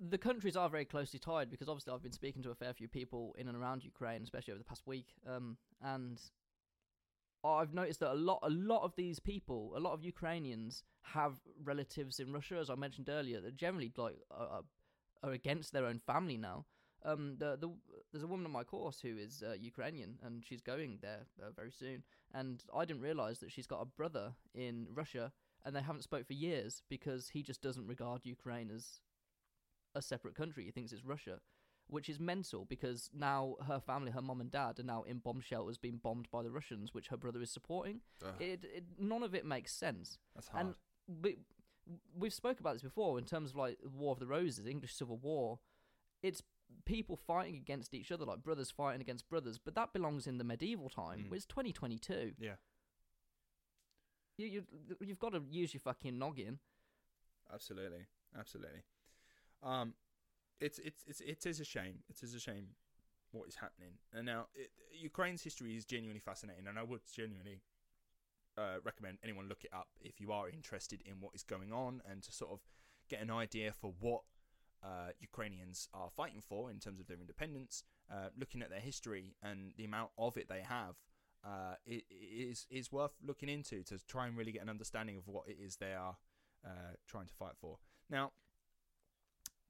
the countries are very closely tied because obviously I've been speaking to a fair few people in and around Ukraine, especially over the past week, um, and I've noticed that a lot, a lot of these people, a lot of Ukrainians have relatives in Russia, as I mentioned earlier, that generally like are, are against their own family now. Um, the the there's a woman on my course who is uh, Ukrainian and she's going there uh, very soon, and I didn't realize that she's got a brother in Russia and they haven't spoke for years because he just doesn't regard Ukraine as a separate country. He thinks it's Russia, which is mental because now her family, her mom and dad, are now in bomb shelters being bombed by the Russians, which her brother is supporting. It, it none of it makes sense. That's hard. And we, we've spoke about this before in terms of like the War of the Roses, English Civil War. It's people fighting against each other, like brothers fighting against brothers, but that belongs in the medieval time. Mm. It's 2022. yeah, You, you, you've got to use your fucking noggin. absolutely, absolutely. Um, it's it's it's it is a shame. It is a shame what is happening. And now it, Ukraine's history is genuinely fascinating, and I would genuinely uh, recommend anyone look it up if you are interested in what is going on and to sort of get an idea for what uh, Ukrainians are fighting for in terms of their independence. Uh, looking at their history and the amount of it they have, uh, it, it is is worth looking into to try and really get an understanding of what it is they are uh, trying to fight for. Now,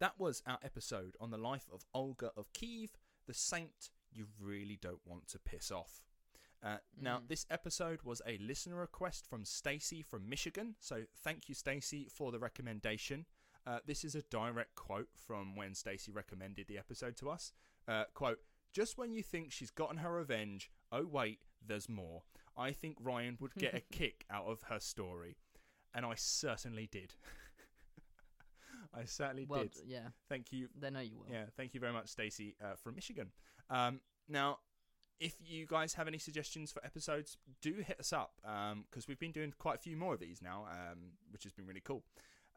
that was our episode on the life of Olga of Kiev, the saint you really don't want to piss off. Uh, now, Mm. this episode was a listener request from Stacy from Michigan. So, thank you, Stacy, for the recommendation. Uh, this is a direct quote from when Stacy recommended the episode to us. Uh, quote, just when you think she's gotten her revenge, oh wait, there's more. I think Ryan would get a kick out of her story. And I certainly did. I certainly Well, did. yeah, Thank you they know you will. yeah, thank you very much, Stacey uh, from Michigan. Um, now, if you guys have any suggestions for episodes, do hit us up because we've been doing quite a few more of these now, um, which has been really cool.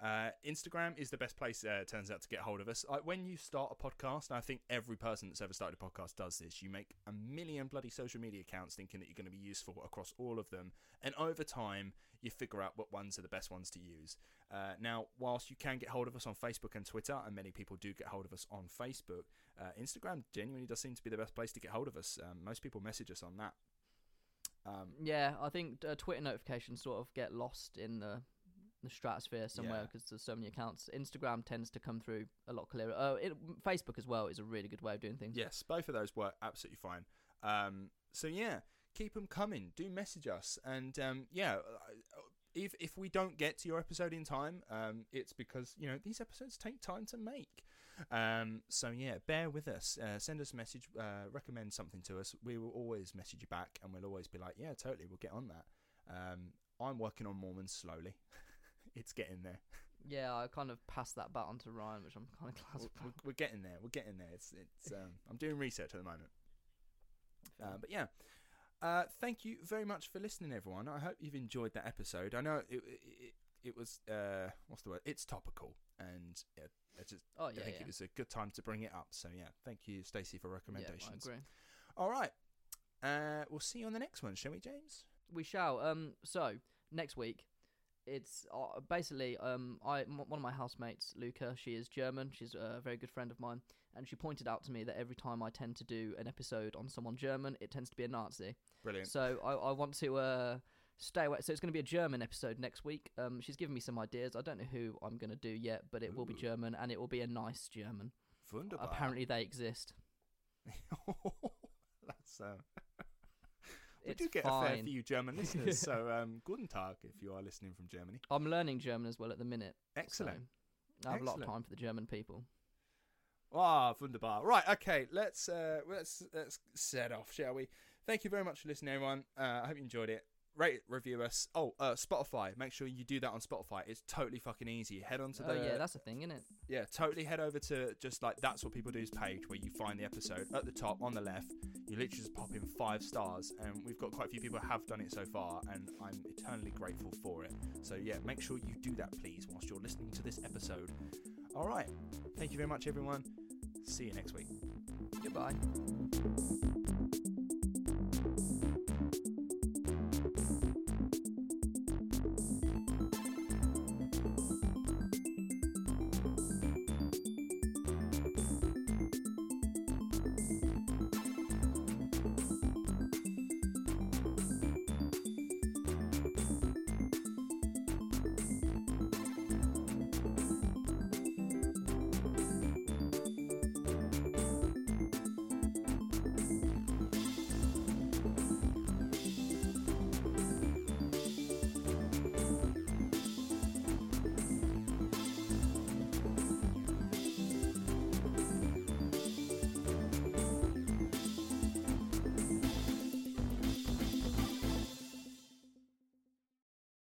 Uh, Instagram is the best place, uh, turns out, to get hold of us. Like when you start a podcast, I think every person that's ever started a podcast does this. You make a million bloody social media accounts, thinking that you're going to be useful across all of them, and over time, you figure out what ones are the best ones to use. Uh, now, whilst you can get hold of us on Facebook and Twitter, and many people do get hold of us on Facebook, uh, Instagram genuinely does seem to be the best place to get hold of us. Um, most people message us on that. Um, Yeah, I think uh, Twitter notifications sort of get lost in the the stratosphere somewhere Yeah. because there's so many accounts. Instagram tends to come through a lot clearer. Oh, it, Facebook as well is a really good way of doing things. Yes, both of those work absolutely fine. Um, so yeah, keep them coming. Do message us, and um, yeah, if if we don't get to your episode in time, um, it's because you know these episodes take time to make. Um, so yeah, bear with us. Uh, send us a message. Uh, recommend something to us. We will always message you back, and we'll always be like, yeah, totally, we'll get on that. Um, I'm working on Mormons slowly. it's getting there. Yeah, I kind of passed that baton to Ryan, which I'm kind of glad we're, about. we're- we're getting there. We're getting there. It's it's. Um, I'm doing research at the moment. Uh, but yeah, uh, thank you very much for listening, everyone. I hope you've enjoyed that episode. I know it it, it was uh, what's the word? It's topical, and yeah, I just Oh I yeah, think yeah. it was a good time to bring it up. So yeah, thank you, Stacey, for recommendations. yeah, I agree. All right, uh, we'll see you on the next one, shall we, James? We shall. Um, so next week, it's uh, basically um, I m- one of my housemates, Luca. She is German. She's a very good friend of mine, and she pointed out to me that every time I tend to do an episode on someone German, it tends to be a Nazi. Brilliant. So I, I want to uh, stay away. So it's going to be a German episode next week. Um, she's given me some ideas. I don't know who I'm going to do yet, but it will be German, and it will be a nice German. Wunderbar. Apparently, they exist. That's. Uh... We do get a fair few German listeners, so um, guten Tag if you are listening from Germany. I'm learning German as well at the minute. Excellent. So I have a lot of time for the German people. Ah, wunderbar. Right, okay, let's uh, let's let's set off, shall we? Thank you very much for listening, everyone. Uh, I hope you enjoyed it. Rate, review us. Oh, uh, Spotify. Make sure you do that on Spotify. It's totally fucking easy. Head on to the. Oh the yeah, that's a thing, isn't it? yeah, totally head over to just like that's what people do's page where you find the episode at the top on the left. You literally just pop in five stars, and we've got quite a few people have done it so far, and I'm eternally grateful for it. So yeah, make sure you do that, please, whilst you're listening to this episode. All right, thank you very much, everyone. See you next week. Goodbye.